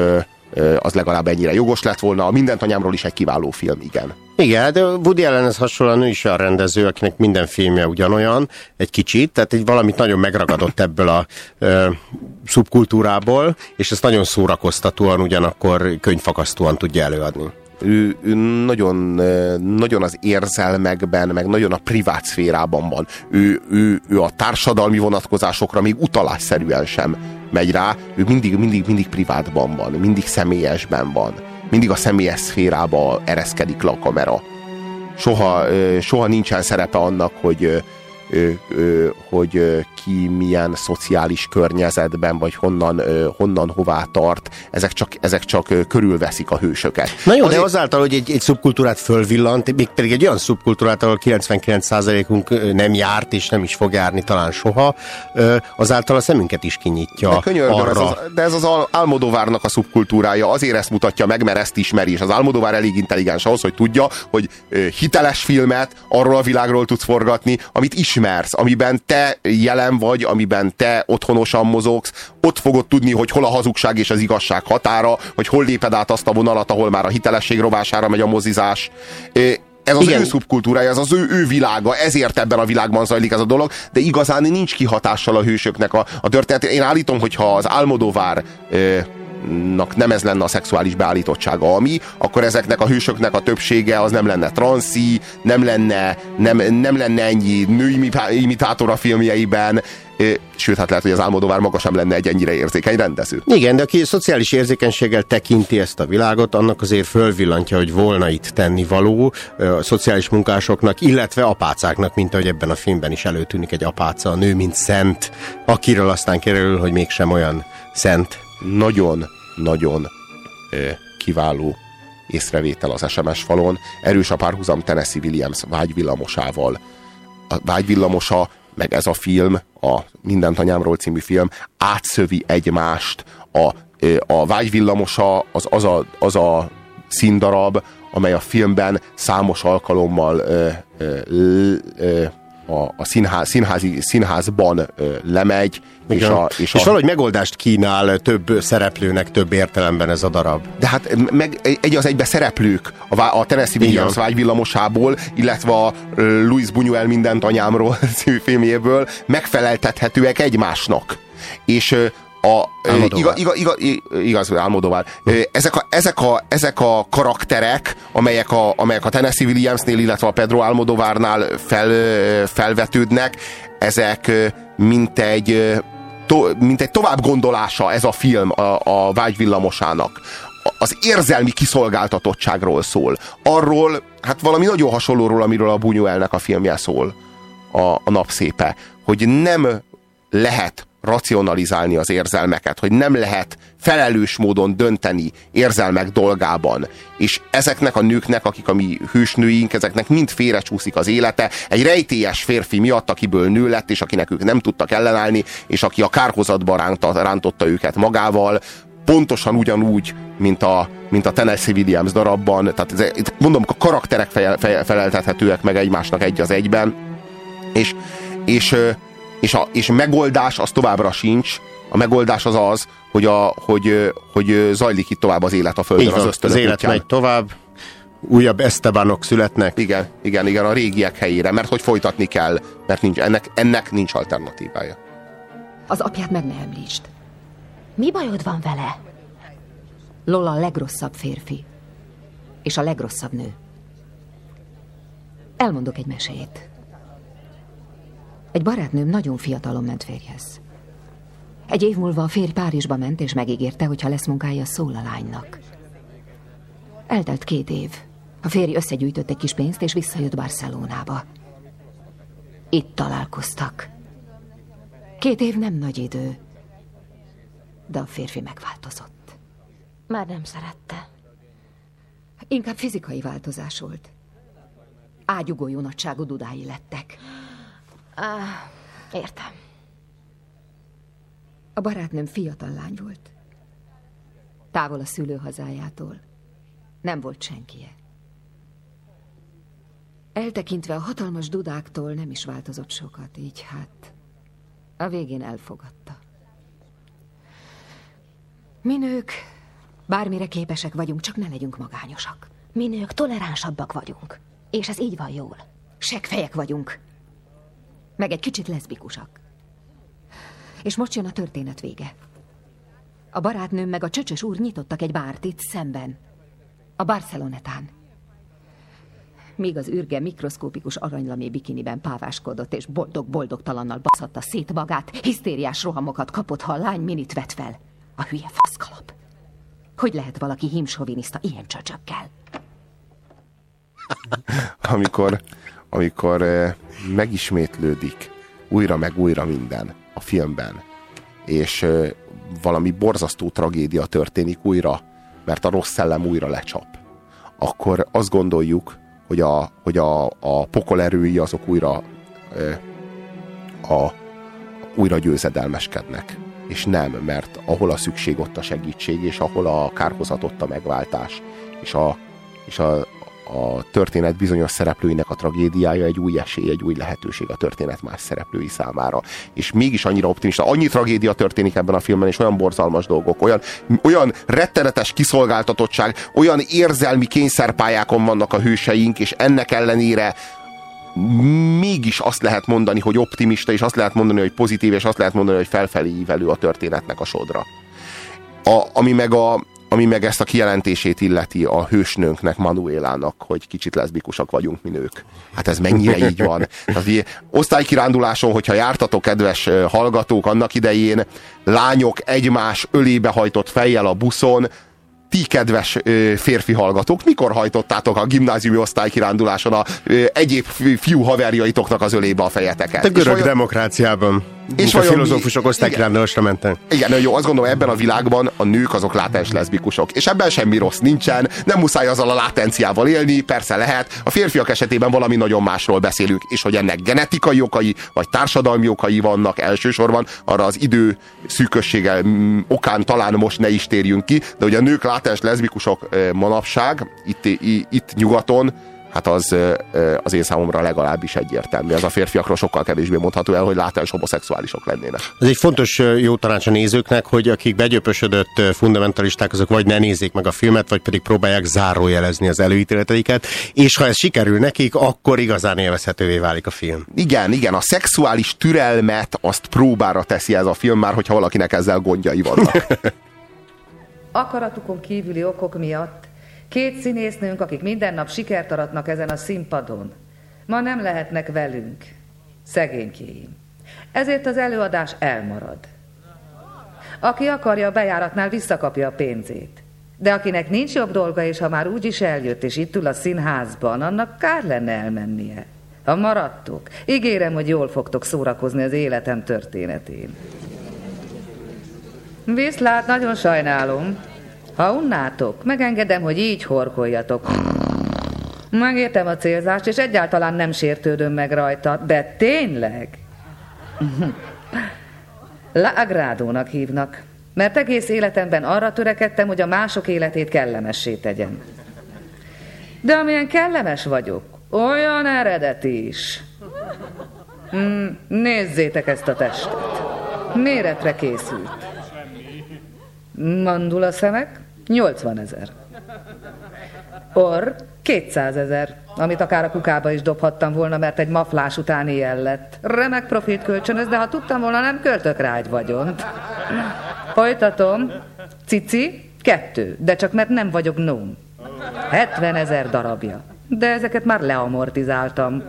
az legalább ennyire jogos lett volna. A Mindent anyámról is egy kiváló film, igen. Igen, de Woody Allenhez hasonlóan ő is a rendező, akinek minden filmje ugyanolyan, egy kicsit, tehát egy valamit nagyon megragadott ebből a ö, szubkultúrából, és ezt nagyon szórakoztatóan, ugyanakkor könyvfakasztóan tudja előadni ő, ő nagyon, nagyon az érzelmekben, meg nagyon a privát szférában van. Ő, ő, ő a társadalmi vonatkozásokra még utalásszerűen sem megy rá, ő mindig, mindig, mindig privátban van, mindig személyesben van. Mindig a személyes szférába ereszkedik le a kamera. Soha, soha nincsen szerepe annak, hogy, hogy ki milyen szociális környezetben, vagy honnan, honnan hová tart, ezek csak, ezek csak körülveszik a hősöket. Na jó, Azért... de azáltal, hogy egy, egy szubkultúrát fölvillant, még pedig egy olyan szubkultúrát, ahol 99%-unk nem járt, és nem is fog járni talán soha, azáltal a szemünket is kinyitja de könyörgöm, arra. Ez az, de ez az Almodovárnak a szubkultúrája, azért ezt mutatja meg, mert ezt ismeri, és az Almodovár elég intelligens ahhoz, hogy tudja, hogy hiteles filmet arról a világról tudsz forgatni, amit ismersz, amiben te jelen vagy, amiben te otthonosan mozogsz, ott fogod tudni, hogy hol a hazugság és az igazság határa, hogy hol léped át azt a vonalat, ahol már a hitelesség rovására megy a mozizás. Ez az Igen. ő szubkultúrája, ez az ő, ő világa, ezért ebben a világban zajlik ez a dolog, de igazán nincs kihatással a hősöknek a, a történet. Én állítom, hogyha az Álmodovár nem ez lenne a szexuális beállítottsága, ami, akkor ezeknek a hősöknek a többsége az nem lenne transzi, nem lenne, nem, nem lenne ennyi nőimitátor a filmjeiben, sőt, hát lehet, hogy az Álmodovár maga sem lenne egy ennyire érzékeny rendező. Igen, de aki szociális érzékenységgel tekinti ezt a világot, annak azért fölvillantja, hogy volna itt tennivaló a szociális munkásoknak, illetve apácáknak, mint ahogy ebben a filmben is előtűnik egy apáca, a nő, mint szent, akiről aztán kerül, hogy mégsem olyan szent. Nagyon-nagyon kiváló észrevétel az SMS falon. Erős a párhuzam Tennessee Williams vágyvillamosával. A vágyvillamosa meg ez a film, a Mindent anyámról című film átszövi egymást. A, a vágyvillamosa az, az, a, az a színdarab, amely a filmben számos alkalommal ö, ö, ö, a, a színház, színházi, színházban ö, lemegy, és, a, és, és a... valahogy megoldást kínál több szereplőnek több értelemben ez a darab. De hát meg egy az egybe szereplők a, a Tennessee Williams vágyvillamosából, illetve a Louis Buñuel mindent anyámról [LAUGHS] filmjéből megfeleltethetőek egymásnak. És a, iga, iga, iga, igaz, Almodóvár. Ezek a, ezek, a, ezek a karakterek, amelyek a, amelyek a Tennessee Williamsnél, illetve a Pedro Almodóvárnál fel, felvetődnek, ezek mint egy, to, mint egy tovább gondolása ez a film a, a vágyvillamosának. Az érzelmi kiszolgáltatottságról szól. Arról, hát valami nagyon hasonlóról, amiről a Buñuelnek a filmje szól, a, a napszépe, hogy nem lehet racionalizálni az érzelmeket, hogy nem lehet felelős módon dönteni érzelmek dolgában. És ezeknek a nőknek, akik a mi hősnőink, ezeknek mind félrecsúszik az élete. Egy rejtélyes férfi miatt, akiből nő lett, és akinek ők nem tudtak ellenállni, és aki a kárhozatba ránta, rántotta őket magával, pontosan ugyanúgy, mint a, mint a Tennessee Williams darabban. Tehát ez, mondom, a karakterek fel, fel, feleltethetőek meg egymásnak egy az egyben. És, és és a és megoldás az továbbra sincs. A megoldás az az, hogy, a, hogy, hogy zajlik itt tovább az élet a Földön. az, az élet útján. megy tovább, újabb Estebanok születnek. Igen, igen, igen, a régiek helyére, mert hogy folytatni kell, mert nincs, ennek, ennek nincs alternatívája. Az apját meg ne említsd. Mi bajod van vele? Lola a legrosszabb férfi. És a legrosszabb nő. Elmondok egy mesét. Egy barátnőm nagyon fiatalon ment férjhez. Egy év múlva a férj Párizsba ment, és megígérte, hogy ha lesz munkája, szól a lánynak. Eltelt két év. A férj összegyűjtött egy kis pénzt, és visszajött Barcelonába. Itt találkoztak. Két év nem nagy idő, de a férfi megváltozott. Már nem szerette. Inkább fizikai változás volt. Ágyugójú nagyságú dudái lettek. Ah, értem. A barátnőm fiatal lány volt. Távol a szülőhazájától. Nem volt senkie. Eltekintve a hatalmas dudáktól nem is változott sokat, így hát a végén elfogadta. Mi nők bármire képesek vagyunk, csak ne legyünk magányosak. Mi nők toleránsabbak vagyunk, és ez így van jól. Segfejek vagyunk, meg egy kicsit leszbikusak. És most jön a történet vége. A barátnőm meg a csöcsös úr nyitottak egy bárt itt szemben. A Barcelonetán. Míg az űrge mikroszkópikus aranylamé bikiniben páváskodott, és boldog-boldogtalannal baszatta szét magát, hisztériás rohamokat kapott, ha a lány minit vett fel. A hülye faszkalap. Hogy lehet valaki himsoviniszta ilyen csöcsökkel? amikor, amikor eh, megismétlődik újra meg újra minden a filmben, és eh, valami borzasztó tragédia történik újra, mert a rossz szellem újra lecsap, akkor azt gondoljuk, hogy a, hogy a, a pokol erői azok újra eh, a, újra győzedelmeskednek. És nem, mert ahol a szükség, ott a segítség, és ahol a kárhozat, ott a megváltás. És a, és a, a történet bizonyos szereplőinek a tragédiája egy új esély, egy új lehetőség a történet más szereplői számára. És mégis annyira optimista, annyi tragédia történik ebben a filmben, és olyan borzalmas dolgok, olyan, olyan rettenetes kiszolgáltatottság, olyan érzelmi kényszerpályákon vannak a hőseink, és ennek ellenére mégis azt lehet mondani, hogy optimista, és azt lehet mondani, hogy pozitív, és azt lehet mondani, hogy felfelé ívelő a történetnek a sodra. A, ami meg a, ami meg ezt a kijelentését illeti a hősnőnknek, Manuélának, hogy kicsit leszbikusak vagyunk mi nők. Hát ez mennyire így van. [LAUGHS] Tehát, így, osztálykiránduláson, hogyha jártatok, kedves hallgatók, annak idején lányok egymás ölébe hajtott fejjel a buszon, ti kedves ö, férfi hallgatók, mikor hajtottátok a gimnáziumi osztálykiránduláson a ö, egyéb fi- fiú haverjaitoknak az ölébe a fejeteket? A görög vajon- demokráciában. És a vajon mi- filozófusok osztálykirándulasra mentek. Igen, jó, azt gondolom ebben a világban a nők azok látens leszbikusok. És ebben semmi rossz nincsen, nem muszáj azzal a látenciával élni, persze lehet. A férfiak esetében valami nagyon másról beszélünk, és hogy ennek genetikai okai, vagy társadalmi okai vannak elsősorban, arra az idő szűkössége mm, okán talán most ne is térjünk ki, de hogy a nők látens leszbikusok eh, manapság, itt, itt nyugaton, hát az, az én számomra legalábbis egyértelmű. Ez a férfiakról sokkal kevésbé mondható el, hogy látens homoszexuálisok lennének. Ez egy fontos jó tanács a nézőknek, hogy akik begyöpösödött fundamentalisták, azok vagy ne nézzék meg a filmet, vagy pedig próbálják zárójelezni az előítéleteiket, és ha ez sikerül nekik, akkor igazán élvezhetővé válik a film. Igen, igen, a szexuális türelmet azt próbára teszi ez a film már, hogyha valakinek ezzel gondjai vannak. [LAUGHS] Akaratukon kívüli okok miatt két színésznőnk, akik minden nap sikert aratnak ezen a színpadon, ma nem lehetnek velünk, szegénykéim. Ezért az előadás elmarad. Aki akarja bejáratnál visszakapja a pénzét. De akinek nincs jobb dolga, és ha már úgy is eljött, és itt ül a színházban, annak kár lenne elmennie. Ha maradtok, ígérem, hogy jól fogtok szórakozni az életem történetén. Viszlát, nagyon sajnálom. Ha unnátok, megengedem, hogy így horkoljatok. Megértem a célzást, és egyáltalán nem sértődöm meg rajta, de tényleg? [LAUGHS] La Agrádónak hívnak, mert egész életemben arra törekedtem, hogy a mások életét kellemessé tegyem. De amilyen kellemes vagyok, olyan eredeti is. Mm, nézzétek ezt a testet. Méretre készült. Mandula szemek, 80 ezer. Orr, 200 ezer, amit akár a kukába is dobhattam volna, mert egy maflás után ilyen lett. Remek profit kölcsönöz, de ha tudtam volna, nem költök rá egy vagyont. Folytatom. Cici, kettő, de csak mert nem vagyok nóm. 70 ezer darabja. De ezeket már leamortizáltam.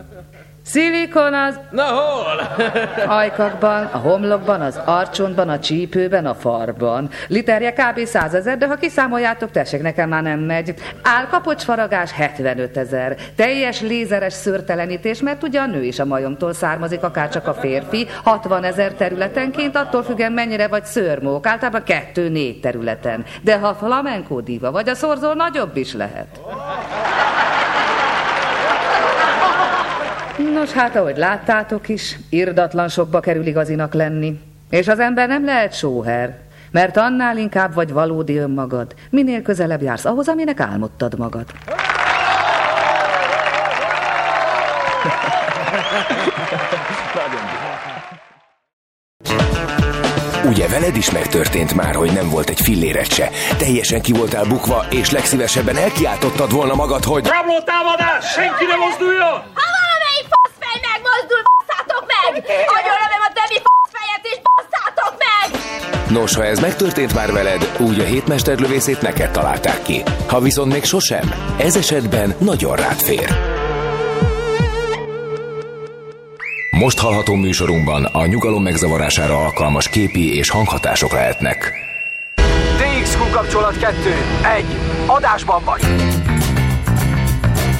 Szilikon az... Na hol? [LAUGHS] Ajkakban, a homlokban, az arcsontban, a csípőben, a farban. Literje kb. 100 ezer, de ha kiszámoljátok, tessék, nekem már nem megy. Álkapocs faragás 75 ezer. Teljes lézeres szőrtelenítés, mert ugye a nő is a majomtól származik, akár csak a férfi. 60 ezer területenként, attól függően mennyire vagy szőrmók. Általában kettő-négy területen. De ha flamenco diva vagy, a szorzó nagyobb is lehet. Nos, hát ahogy láttátok is, irdatlan sokba kerül igazinak lenni. És az ember nem lehet sóher, mert annál inkább vagy valódi önmagad, minél közelebb jársz ahhoz, aminek álmodtad magad. Ugye veled is megtörtént már, hogy nem volt egy filléret se. Teljesen ki voltál bukva, és legszívesebben elkiáltottad volna magad, hogy... Rabló támadás! Senki ne mozduljon! Ha valamelyik faszfej megmozdul, basszátok meg! Agyonlövöm a többi faszfejet, és basszátok meg! Nos, ha ez megtörtént már veled, úgy a hétmesterlövészét neked találták ki. Ha viszont még sosem, ez esetben nagyon rád fér. Most hallható műsorunkban a nyugalom megzavarására alkalmas képi és hanghatások lehetnek. DXQ kapcsolat 2. 1. Adásban vagy.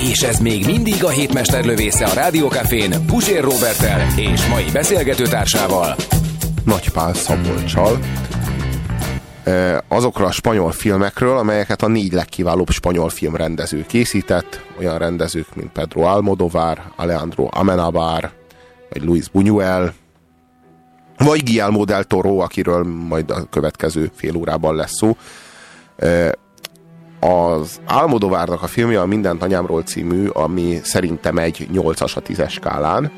És ez még mindig a hétmesterlövésze a Rádiókafén Pusér Robertel és mai beszélgetőtársával. Nagypál Szabolcsal. Azokról a spanyol filmekről, amelyeket a négy legkiválóbb spanyol filmrendező készített, olyan rendezők, mint Pedro Almodovar, Alejandro Amenabar, vagy Luis Buñuel, vagy Guillermo del Toro, akiről majd a következő fél órában lesz szó. Az Almodovárnak a filmje a Mindent anyámról című, ami szerintem egy 8-as a 10-es skálán.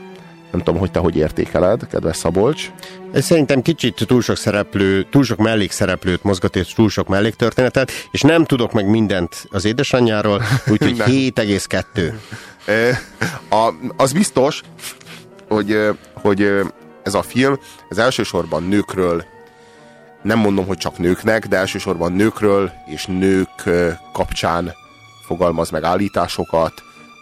Nem tudom, hogy te hogy értékeled, kedves Szabolcs. Ez szerintem kicsit túl sok szereplő, túl sok mellékszereplőt mozgat, és túl sok melléktörténetet, és nem tudok meg mindent az édesanyjáról, úgyhogy [LAUGHS] Nem. 7,2. [LAUGHS] Ö, A, az biztos, hogy, hogy ez a film ez elsősorban nőkről nem mondom, hogy csak nőknek, de elsősorban nőkről és nők kapcsán fogalmaz meg állításokat,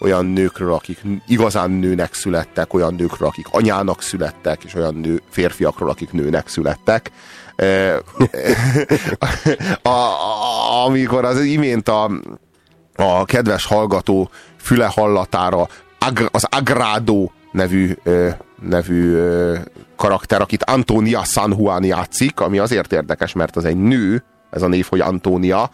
olyan nőkről, akik igazán nőnek születtek, olyan nőkről, akik anyának születtek, és olyan nő, férfiakról, akik nőnek születtek. [LAUGHS] A, a, amikor az imént a, a kedves hallgató füle hallatára az Agrado nevű, nevű karakter, akit Antonia San Juan játszik, ami azért érdekes, mert az egy nő, ez a név, hogy Antonia,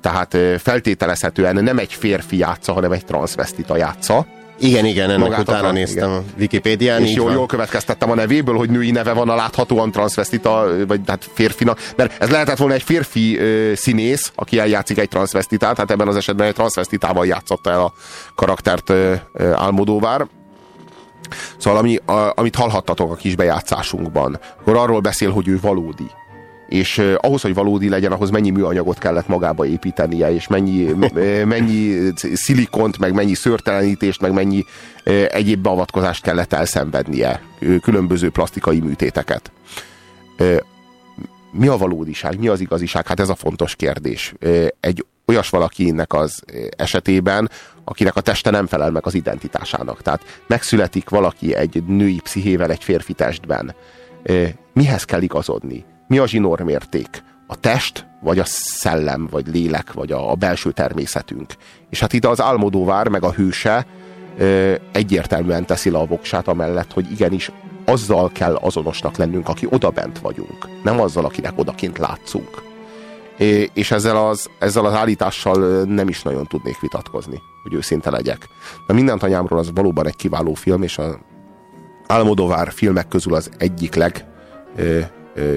tehát feltételezhetően nem egy férfi játsza, hanem egy transvestita játsza. Igen, igen, ennek Magát utána a, néztem igen. a Wikipédián. És jól, jól következtettem a nevéből, hogy női neve van a láthatóan transvestita, vagy hát férfinak, mert ez lehetett volna egy férfi ö, színész, aki eljátszik egy transvestitát, hát ebben az esetben egy transvestitával játszotta el a karaktert ö, ö, Álmodóvár. Szóval ami, a, amit hallhattatok a kis bejátszásunkban, akkor arról beszél, hogy ő valódi és ahhoz, hogy valódi legyen, ahhoz mennyi műanyagot kellett magába építenie, és mennyi, mennyi szilikont, meg mennyi szörtelenítést, meg mennyi egyéb beavatkozást kellett elszenvednie, különböző plastikai műtéteket. Mi a valódiság? Mi az igaziság? Hát ez a fontos kérdés. Egy olyas valakinek az esetében, akinek a teste nem felel meg az identitásának. Tehát megszületik valaki egy női pszichével egy férfi testben. Mihez kell igazodni? mi a zsinórmérték? A test, vagy a szellem, vagy lélek, vagy a, a belső természetünk. És hát itt az álmodóvár, meg a hőse egyértelműen teszi le a voksát amellett, hogy igenis azzal kell azonosnak lennünk, aki oda bent vagyunk, nem azzal, akinek odakint látszunk. És ezzel az, ezzel az állítással nem is nagyon tudnék vitatkozni, hogy őszinte legyek. De mindent anyámról az valóban egy kiváló film, és a Almodovár filmek közül az egyik leg ö,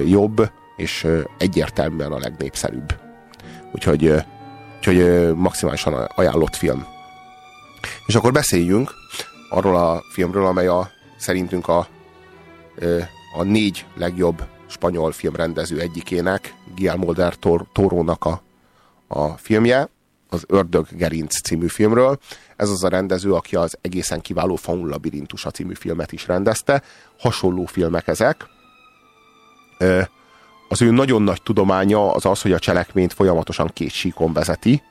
jobb, és egyértelműen a legnépszerűbb. Úgyhogy, úgyhogy maximálisan ajánlott film. És akkor beszéljünk arról a filmről, amely a, szerintünk a, a négy legjobb spanyol filmrendező egyikének, Guillermo del Torónak a, a filmje, az Ördög Gerinc című filmről. Ez az a rendező, aki az egészen kiváló Faun Labirintusa című filmet is rendezte. Hasonló filmek ezek, az ő nagyon nagy tudománya az az, hogy a cselekményt folyamatosan két síkon vezeti,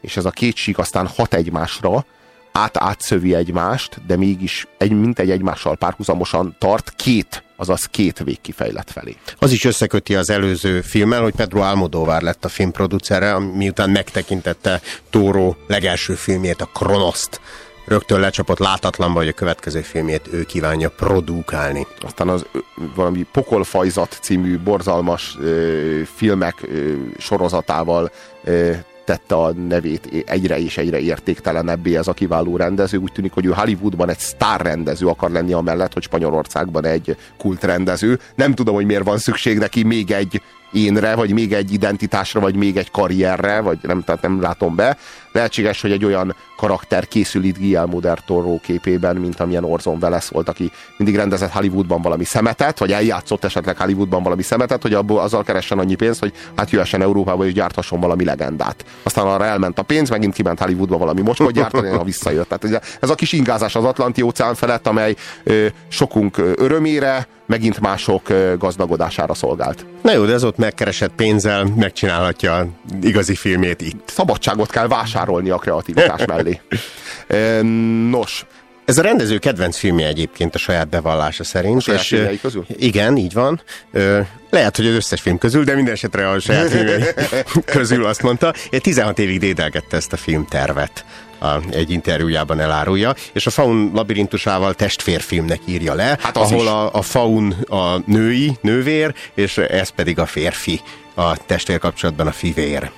és ez a két sík aztán hat egymásra, át-átszövi egymást, de mégis egy, mint egy egymással párhuzamosan tart két, azaz két végkifejlet felé. Az is összeköti az előző filmmel, hogy Pedro Almodóvár lett a filmproducere, miután megtekintette Tóró legelső filmjét, a Kronoszt, rögtön lecsapott látatlanba, hogy a következő filmjét ő kívánja produkálni. Aztán az valami Pokolfajzat című borzalmas ö, filmek ö, sorozatával ö, tette a nevét egyre és egyre értéktelenebbé ez a kiváló rendező. Úgy tűnik, hogy ő Hollywoodban egy sztárrendező akar lenni amellett, hogy Spanyolországban egy kultrendező. Nem tudom, hogy miért van szükség neki még egy énre, vagy még egy identitásra, vagy még egy karrierre, vagy nem, tehát nem látom be. Lehetséges, hogy egy olyan karakter készül itt Guillermo del Toro képében, mint amilyen Orson Welles volt, aki mindig rendezett Hollywoodban valami szemetet, vagy eljátszott esetleg Hollywoodban valami szemetet, hogy abból azzal keressen annyi pénzt, hogy hát jöhessen Európába és gyárthasson valami legendát. Aztán arra elment a pénz, megint kiment Hollywoodba valami mocskot [LAUGHS] gyártani, ha visszajött. Tehát ez a kis ingázás az Atlanti óceán felett, amely ö, sokunk örömére, megint mások gazdagodására szolgált. Na jó, de ez ott megkeresett pénzzel megcsinálhatja igazi filmjét itt. Szabadságot kell vásárolni a kreativitás [LAUGHS] mellé. Nos, ez a rendező kedvenc filmje egyébként a saját bevallása szerint. A saját és, közül? Igen, így van. Lehet, hogy az összes film közül, de minden esetre a saját filmjei [LAUGHS] közül azt mondta. 16 évig dédelgette ezt a filmtervet egy interjújában elárulja, és a Faun labirintusával testvérfilmnek írja le, hát ahol a, a Faun a női, nővér, és ez pedig a férfi, a testvér kapcsolatban a fivér.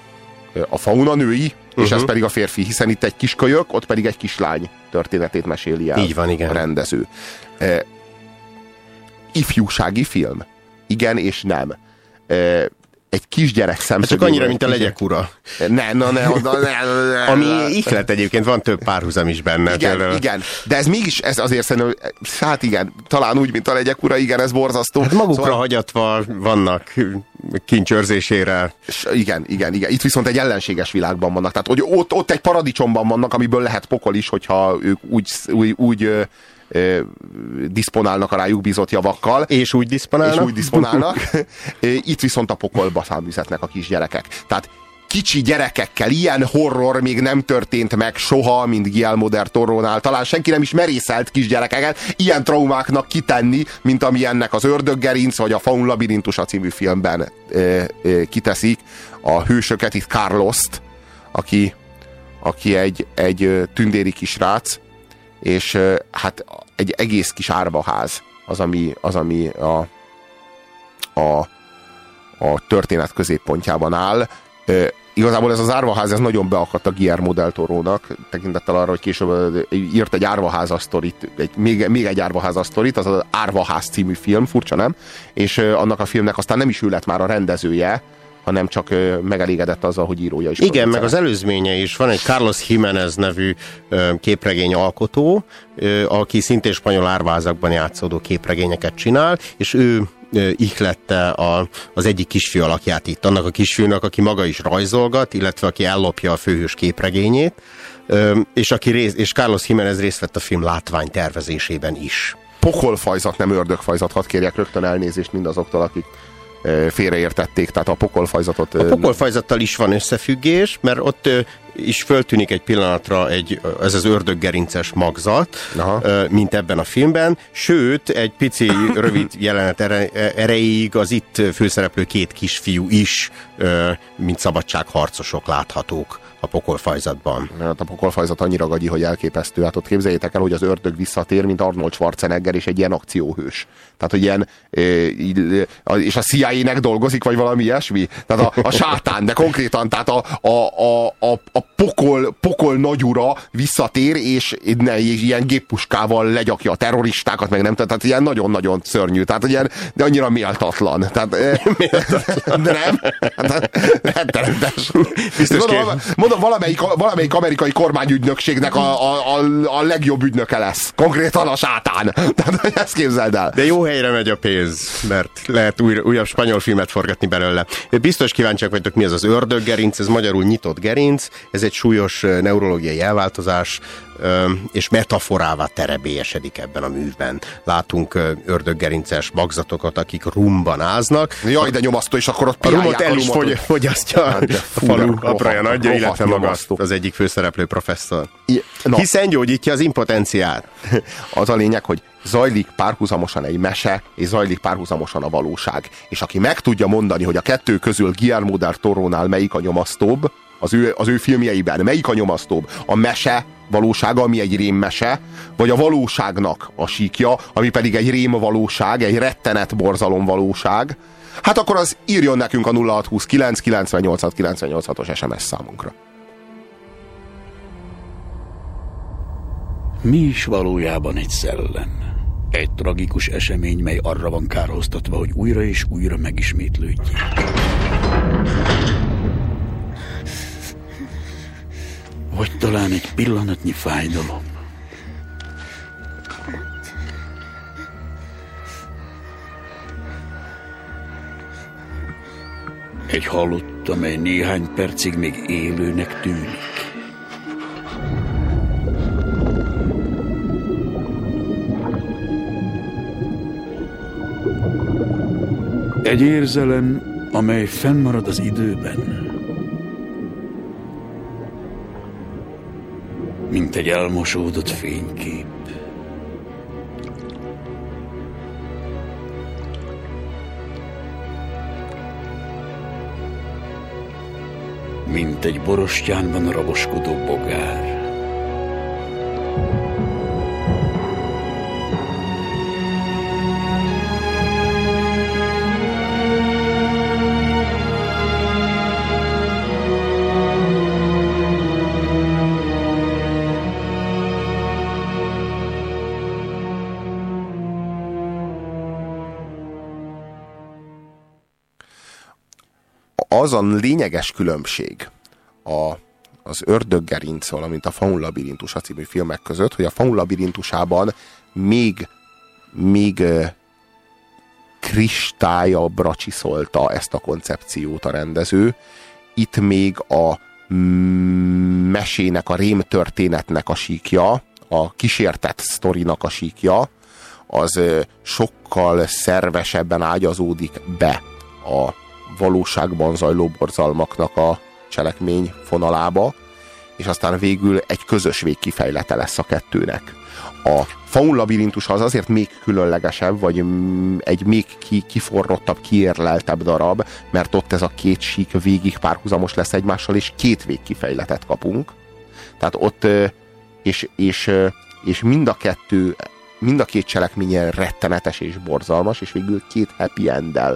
A Faun a női, uh-huh. és ez mhm. pedig a férfi, hiszen itt egy kis kölyök, ott pedig egy kislány történetét meséli el Így van, igen. a rendező. E, ifjúsági film. Igen és nem. E, kisgyerek szemszögéből. Csak annyira, mint a legyek ura. Ne, na, ne, na, ne, ne, Ami ihlet egyébként, van több párhuzam is benne. Igen, tőle. igen, de ez mégis, ez azért szerintem, hát igen, talán úgy, mint a legyek ura, igen, ez borzasztó. Hát magukra szóval... hagyatva vannak kincsőrzésére. Igen, igen, igen. Itt viszont egy ellenséges világban vannak. Tehát hogy ott, ott egy paradicsomban vannak, amiből lehet pokol is, hogyha ők úgy, úgy, úgy ö, diszponálnak a rájuk bízott javakkal. És úgy diszponálnak. És úgy diszponálnak. [LAUGHS] Itt viszont a pokolba száműzetnek a kisgyerekek. Tehát kicsi gyerekekkel ilyen horror még nem történt meg soha, mint Guillermo del Toro-nál. Talán senki nem is merészelt kisgyerekeket ilyen traumáknak kitenni, mint ami ennek az Ördöggerinc vagy a Faun labirintusa című filmben ö, ö, kiteszik a hősöket, itt Carlost, aki, aki egy, egy tündéri kisrác, és hát egy egész kis árvaház az, ami, az, ami a, a, a történet középpontjában áll igazából ez az árvaház, ez nagyon beakadt a Guillermo del Toro-nak, tekintettel arra, hogy később írt egy árvaház sztorit, egy, még, még egy árvaház sztorit, az az Árvaház című film, furcsa nem? És annak a filmnek aztán nem is ő lett már a rendezője, hanem csak megelégedett azzal, hogy írója is. Igen, meg az előzménye is. Van egy Carlos Jiménez nevű képregény alkotó, aki szintén spanyol árvázakban játszódó képregényeket csinál, és ő ihlette a, az egyik kisfiú alakját itt, annak a kisfiúnak, aki maga is rajzolgat, illetve aki ellopja a főhős képregényét, és, aki rész, és Carlos Jiménez részt vett a film látvány tervezésében is. Pokolfajzat, nem ördögfajzat, hadd kérjek rögtön elnézést mindazoktól, akik félreértették, tehát a pokolfajzatot... A pokolfajzattal is van összefüggés, mert ott is föltűnik egy pillanatra egy, ez az ördöggerinces magzat, Aha. mint ebben a filmben, sőt, egy pici [COUGHS] rövid jelenet erejéig az itt főszereplő két kisfiú is, mint szabadságharcosok láthatók a pokolfajzatban. Hát a pokolfajzat annyira gagyi, hogy elképesztő. Hát ott képzeljétek el, hogy az ördög visszatér, mint Arnold Schwarzenegger, és egy ilyen akcióhős. Tehát, hogy ilyen, és a CIA-nek dolgozik, vagy valami ilyesmi. Tehát a, a sátán, de konkrétan, tehát a, a, a, a, a pokol, pokol nagyura visszatér, és ilyen géppuskával legyakja a terroristákat, meg nem, tehát ilyen nagyon-nagyon szörnyű. Tehát, ilyen, de annyira méltatlan. Tehát, [LAUGHS] méltatlan. De [LAUGHS] nem? Hát, rettenetes. Biztos mondom, mondom, valamelyik, valamelyik amerikai kormányügynökségnek a, a, a, a legjobb ügynöke lesz. Konkrétan a sátán. [LAUGHS] Tehát ezt képzeld el. De jó helyre megy a pénz, mert lehet új, újabb spanyol filmet forgatni belőle. Biztos kíváncsiak vagytok, mi az az ördöggerinc, ez magyarul nyitott gerinc, ez egy súlyos neurológiai elváltozás, és metaforává terebélyesedik ebben a művben. Látunk ördöggerinces magzatokat, akik rumban áznak. Jaj, de nyomasztó, és akkor ott a rumot el is fogy, fogyasztja hát, a falu apraja nagyja, illetve maga az egyik főszereplő professzor. I, no. Hiszen gyógyítja az impotentiát. [LAUGHS] Az a lényeg, hogy zajlik párhuzamosan egy mese, és zajlik párhuzamosan a valóság. És aki meg tudja mondani, hogy a kettő közül Guillermo del Torónál melyik a nyomasztóbb, az ő, az ő filmjeiben, melyik a nyomasztóbb? A mese valósága, ami egy rémmese, vagy a valóságnak a síkja, ami pedig egy rém valóság, egy rettenet borzalom valóság, hát akkor az írjon nekünk a 0629 98 98 os SMS számunkra. Mi is valójában egy szellem? Egy tragikus esemény, mely arra van kárhoztatva, hogy újra és újra megismétlődjék. Vagy talán egy pillanatnyi fájdalom. Egy halott, amely néhány percig még élőnek tűnik. Egy érzelem, amely fennmarad az időben. Mint egy elmosódott fénykép. Mint egy borostyánban raboskodó bogár. Az a lényeges különbség a, az ördöggerinc, valamint a Faun labirintusa című filmek között, hogy a Faun labirintusában még, még kristályabbra csiszolta ezt a koncepciót a rendező. Itt még a mesének, a rém történetnek a síkja, a kísértett sztorinak a síkja, az sokkal szervesebben ágyazódik be a valóságban zajló borzalmaknak a cselekmény fonalába, és aztán végül egy közös végkifejlete lesz a kettőnek. A faun labirintusa az azért még különlegesebb, vagy egy még ki, kiforrottabb, kiérleltebb darab, mert ott ez a két sík végig párhuzamos lesz egymással, és két végkifejletet kapunk. Tehát ott, és, és, és mind a kettő, mind a két cselekménye rettenetes és borzalmas, és végül két happy ö,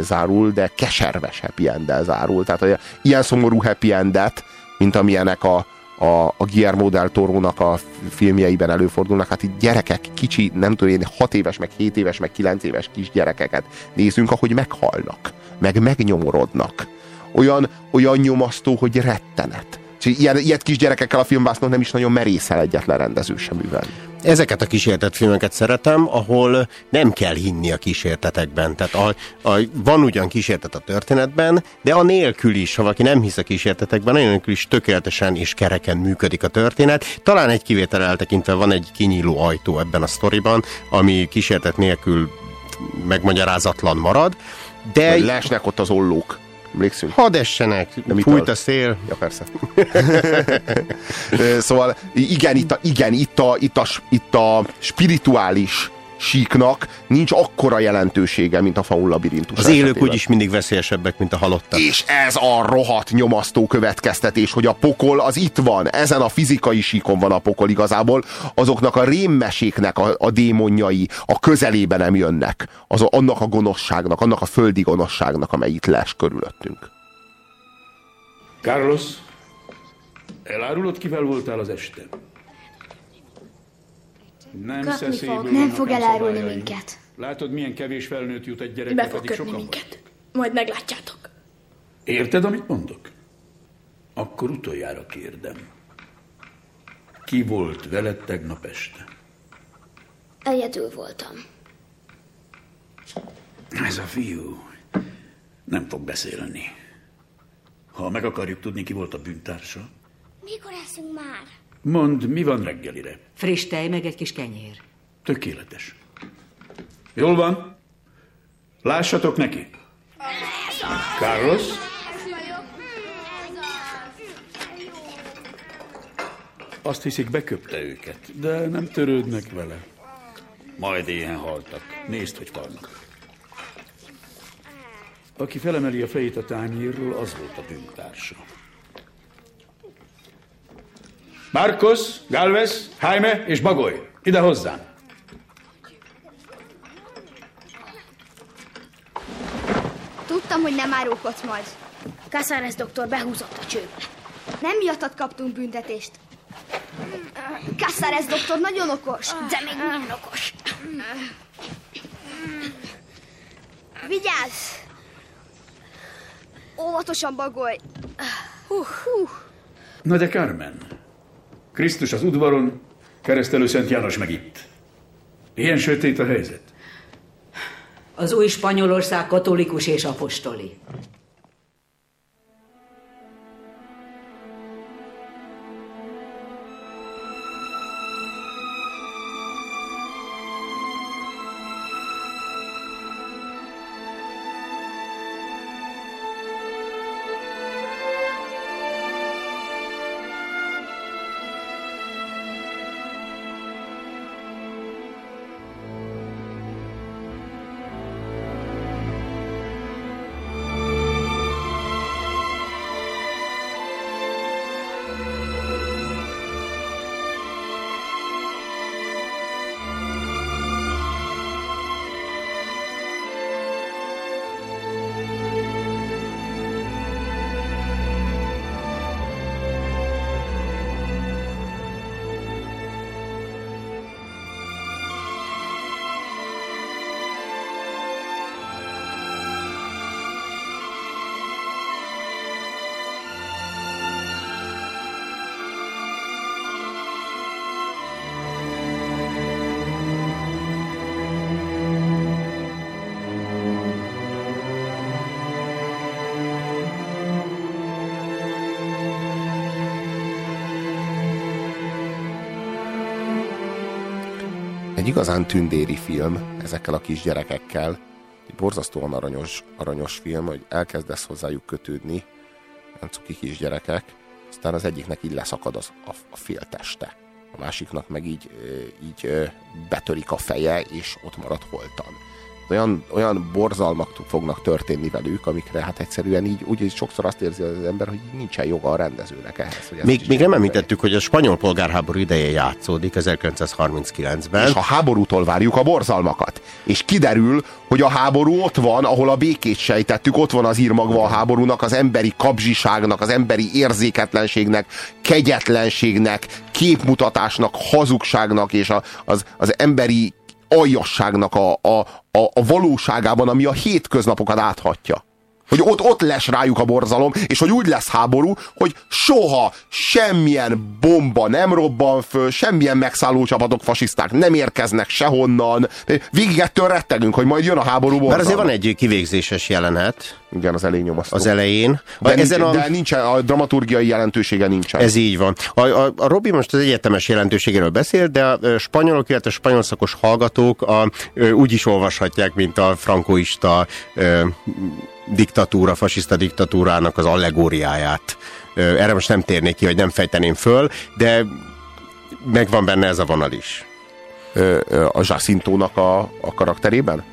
zárul, de keserves happy enddel zárul. Tehát hogy ilyen szomorú happy endet, mint amilyenek a, a, a Guillermo del Toro-nak a filmjeiben előfordulnak, hát itt gyerekek, kicsi, nem tudom én, 6 éves, meg 7 éves, meg 9 éves kisgyerekeket nézünk, ahogy meghalnak, meg megnyomorodnak. Olyan, olyan nyomasztó, hogy rettenet. Ilyen, ilyet kisgyerekekkel a filmvásznon nem is nagyon merészel egyetlen rendező sem művelni. Ezeket a kísértett filmeket szeretem, ahol nem kell hinni a kísértetekben. Tehát a, a, van ugyan kísértet a történetben, de a nélkül is, ha valaki nem hisz a kísértetekben, a nélkül is tökéletesen és kereken működik a történet. Talán egy kivétel eltekintve van egy kinyíló ajtó ebben a sztoriban, ami kísértet nélkül megmagyarázatlan marad. De... Vagy leesnek ott az ollók. Emlékszünk? Hadd essenek, Nem fújt a szél. Ja, persze. [LAUGHS] Szóval igen, itt a, igen, itt a, itt a, itt a spirituális síknak nincs akkora jelentősége, mint a faun labirintus. Az élők esetében. úgyis mindig veszélyesebbek, mint a halottak. És ez a rohadt nyomasztó következtetés, hogy a pokol az itt van, ezen a fizikai síkon van a pokol igazából, azoknak a rémmeséknek a, a démonjai a közelébe nem jönnek. Az, annak a gonoszságnak, annak a földi gonoszságnak, amely itt les körülöttünk. Carlos, elárulod, kivel voltál az este? Nem szeszélyből Nem fog elárulni minket. Látod, milyen kevés felnőtt jut egy gyerekre, Be fog pedig sokan minket. Majd meglátjátok. Érted, amit mondok? Akkor utoljára kérdem. Ki volt veled tegnap este? Egyedül voltam. Ez a fiú nem fog beszélni. Ha meg akarjuk tudni, ki volt a bűntársa, Mikor eszünk már? Mondd, mi van reggelire. Friss tej, meg egy kis kenyér. Tökéletes. Jól van? Lássatok neki. Carlos? Azt hiszik, beköpte őket, de nem törődnek vele. Majd éhen haltak. Nézd, hogy halnak. Aki felemeli a fejét a tányérról, az volt a bűntársa. Marcos, Galvez, Jaime és Bagoly, ide hozzám! Tudtam, hogy nem árulkodsz majd. Casares doktor behúzott a csőbe. Nem miattad kaptunk büntetést. Casares doktor nagyon okos, de még milyen okos. Vigyázz! Óvatosan bagolj. Hú, hú. Na de Carmen, Krisztus az udvaron, keresztelő Szent János meg itt. Ilyen sötét a helyzet. Az új Spanyolország katolikus és apostoli. Igazán tündéri film ezekkel a kis gyerekekkel. Egy borzasztóan aranyos, aranyos film, hogy elkezdesz hozzájuk kötődni, olyan cuki kis gyerekek, aztán az egyiknek így leszakad az, a, a fél teste. A másiknak meg így, így betörik a feje, és ott marad holtan olyan, olyan borzalmak fognak történni velük, amikre hát egyszerűen így úgy sokszor azt érzi az ember, hogy nincsen joga a rendezőnek ehhez. Hogy még, még nem említettük, hogy a spanyol polgárháború ideje játszódik 1939-ben. És a háborútól várjuk a borzalmakat. És kiderül, hogy a háború ott van, ahol a békét sejtettük, ott van az írmagva a háborúnak, az emberi kapzsiságnak, az emberi érzéketlenségnek, kegyetlenségnek, képmutatásnak, hazugságnak és a, az, az emberi aljasságnak a, a, a, a valóságában, ami a hétköznapokat áthatja. Hogy ott, ott lesz rájuk a borzalom, és hogy úgy lesz háború, hogy soha semmilyen bomba nem robban föl, semmilyen megszálló csapatok, fasiszták nem érkeznek sehonnan. Végig ettől rettegünk, hogy majd jön a háború borzalom. Mert azért van egy kivégzéses jelenet. Igen, az elején nyomasztó. Az elején. De, de, ezen a... de nincsen, a dramaturgiai jelentősége nincsen. Ez így van. A, a, a Robi most az egyetemes jelentőségéről beszél, de a spanyolok, illetve a spanyol szakos hallgatók a, úgy is olvashatják, mint a frankoista diktatúra, fasiszta diktatúrának az allegóriáját. Erre most nem térnék ki, hogy nem fejteném föl, de megvan benne ez a vonal is. A Jacintónak a, a karakterében?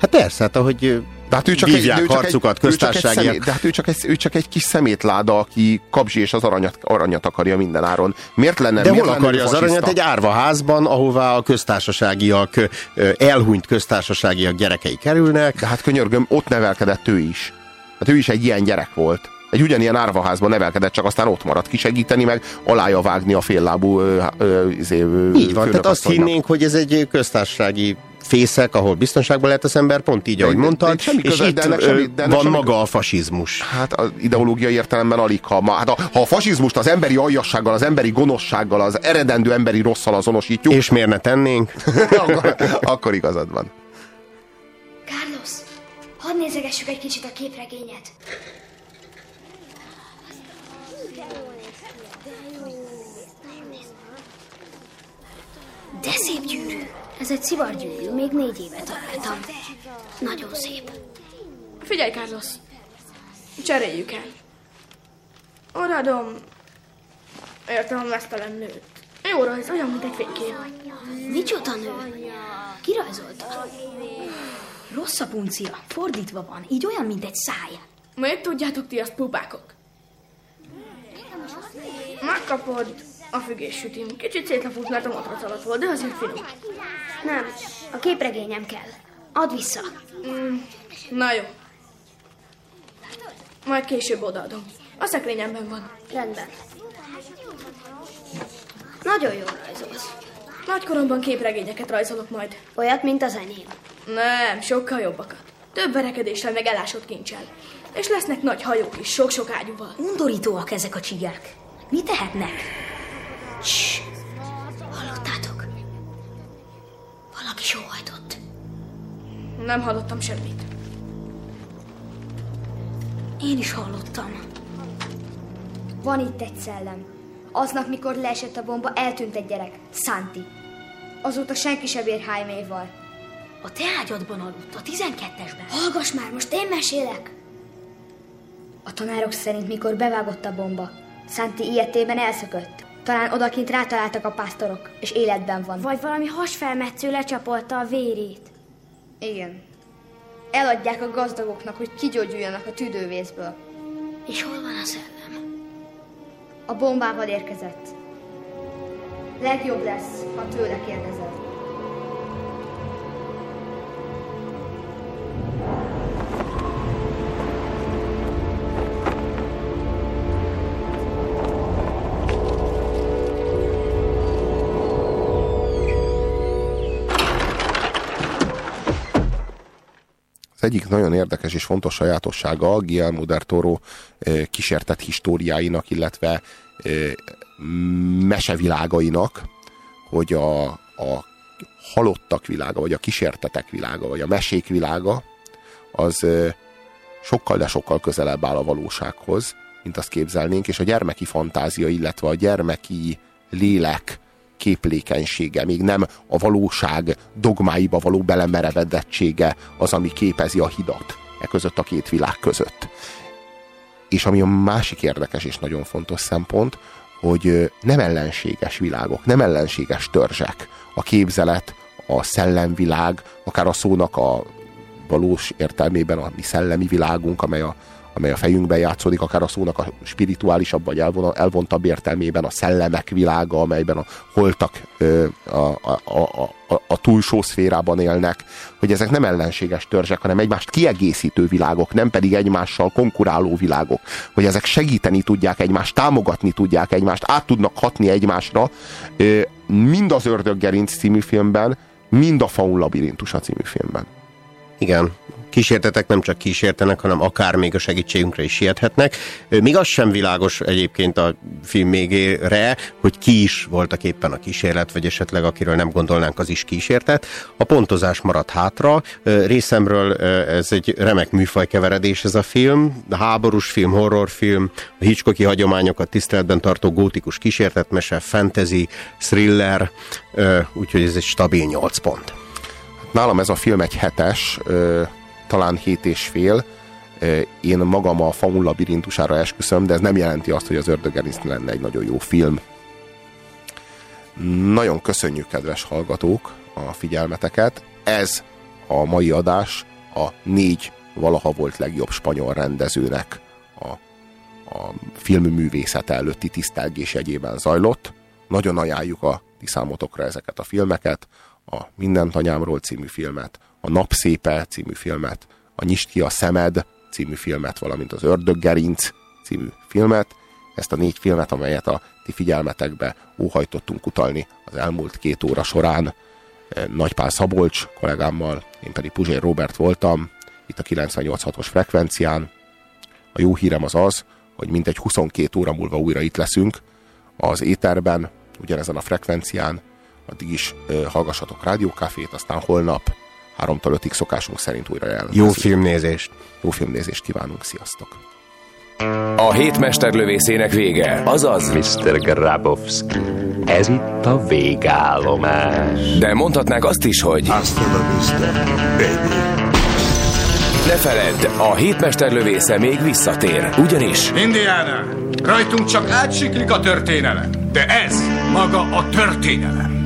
Hát persze, hát ahogy de hát ő csak egy, ő csak egy, ő csak egy de hát ő csak, egy, ő csak egy kis szemétláda, aki kapzsi és az aranyat, aranyat akarja minden áron. Miért lenne De miért hol lenne akarja az aranyat? Egy árvaházban, ahová a köztársaságiak, elhunyt köztársaságiak gyerekei kerülnek. De hát könyörgöm, ott nevelkedett ő is. Hát ő is egy ilyen gyerek volt. Egy ugyanilyen árvaházban nevelkedett, csak aztán ott maradt kisegíteni, meg alája vágni a féllábú izé, Így van, tehát azt hinnénk, hogy ez egy köztársasági fészek, ahol biztonságban lehet az ember, pont így, ahogy mondtad, és itt de semmi, de van semmi maga a fasizmus. Hát az ideológiai értelemben alig, ha, hát a, ha a fasizmust az emberi aljassággal, az emberi gonoszsággal, az eredendő emberi rosszal azonosítjuk. És miért ne tennénk? [LAUGHS] akkor, akkor igazad van. Carlos, hadd nézegessük egy kicsit a képregényet. De szép gyűrű. Ez egy szivargyűrű, még négy éve találtam. Nagyon szép. Figyelj, Carlos. Cseréljük el. Oradom. Értem a mesztelen nőt. Jó rajz, olyan, mint egy fénykép. Micsoda nő? Ki rajzolta? Rossz a puncia, fordítva van, így olyan, mint egy száj. Miért tudjátok ti azt, pupákok? Megkapod a fügéssütim. Kicsit szétlapult, mert a matrac alatt volt, de azért finom. Nem, a képregényem kell. Add vissza. Mm, na jó. Majd később odaadom. A szekrényemben van. Rendben. Nagyon jól rajzolsz. Nagykoromban képregényeket rajzolok majd. Olyat, mint az enyém. Nem, sokkal jobbakat. Több verekedéssel meg elásott kincsel. És lesznek nagy hajók is, sok-sok ágyúval. Undorítóak ezek a csigák. Mi tehetnek? Cs, hallottátok? Valaki sóhajtott. Nem hallottam semmit. Én is hallottam. Van itt egy szellem. Aznap, mikor leesett a bomba, eltűnt egy gyerek. Santi. Azóta senki sem ér Hájméval. A te ágyadban aludt, a 12-esben. Hallgass már, most én mesélek. A tanárok szerint, mikor bevágott a bomba, Santi ilyetében elszökött. Talán odakint rátaláltak a pásztorok, és életben van. Vagy valami hasfelmetsző lecsapolta a vérét. Igen. Eladják a gazdagoknak, hogy kigyógyuljanak a tüdővészből. És hol van a szellem? A bombával érkezett. Legjobb lesz, ha tőle egyik nagyon érdekes és fontos sajátossága a Guillermo del Toro kísértett históriáinak, illetve mesevilágainak, hogy a, a halottak világa, vagy a kísértetek világa, vagy a mesék világa, az sokkal, de sokkal közelebb áll a valósághoz, mint azt képzelnénk, és a gyermeki fantázia, illetve a gyermeki lélek képlékenysége, még nem a valóság dogmáiba való belemerevedettsége az, ami képezi a hidat e között a két világ között. És ami a másik érdekes és nagyon fontos szempont, hogy nem ellenséges világok, nem ellenséges törzsek. A képzelet, a szellemvilág, akár a szónak a valós értelmében a mi szellemi világunk, amely a, amely a fejünkben játszódik, akár a szónak a spirituálisabb vagy elvon, elvontabb értelmében, a szellemek világa, amelyben a holtak a, a, a, a, a túlsó szférában élnek, hogy ezek nem ellenséges törzsek, hanem egymást kiegészítő világok, nem pedig egymással konkuráló világok, hogy ezek segíteni tudják egymást, támogatni tudják egymást, át tudnak hatni egymásra, mind az Ördöggerinc című filmben, mind a Faun labirintusa című filmben. Igen, kísértetek nem csak kísértenek, hanem akár még a segítségünkre is siethetnek. Még az sem világos egyébként a film végére, hogy ki is voltak éppen a kísérlet, vagy esetleg akiről nem gondolnánk, az is kísértet. A pontozás maradt hátra. Részemről ez egy remek műfajkeveredés ez a film. Háborús film, horrorfilm, a Hitchcocki hagyományokat tiszteletben tartó gótikus kísértetmese, fantasy, thriller, úgyhogy ez egy stabil 8 pont. Nálam ez a film egy hetes, talán hét és fél. Én magam a Faun labirintusára esküszöm, de ez nem jelenti azt, hogy az Ördögerinc lenne egy nagyon jó film. Nagyon köszönjük, kedves hallgatók, a figyelmeteket. Ez a mai adás a négy valaha volt legjobb spanyol rendezőnek a, a filmművészet előtti tisztelgés jegyében zajlott. Nagyon ajánljuk a ti számotokra ezeket a filmeket, a Mindent anyámról című filmet, a Napszépe című filmet, a Nyisd ki a szemed című filmet, valamint az Ördöggerinc című filmet. Ezt a négy filmet, amelyet a ti figyelmetekbe óhajtottunk utalni az elmúlt két óra során. Eh, Nagypál Szabolcs kollégámmal, én pedig Puzsér Robert voltam, itt a 98.6-os frekvencián. A jó hírem az az, hogy mintegy 22 óra múlva újra itt leszünk az éterben, ugyanezen a frekvencián, addig is ö, eh, hallgassatok rádiókafét, aztán holnap 3-tól 5-ig szokásunk szerint újra jelentkezik. Jó filmnézést! Jó filmnézést kívánunk, sziasztok! A hétmesterlövészének vége, azaz Mr. Grabowski. Ez itt a végállomás. De mondhatnák azt is, hogy Hasta la vista, baby. Ne feledd, a hétmesterlövésze még visszatér, ugyanis Indiana, rajtunk csak átsiklik a történelem, de ez maga a történelem.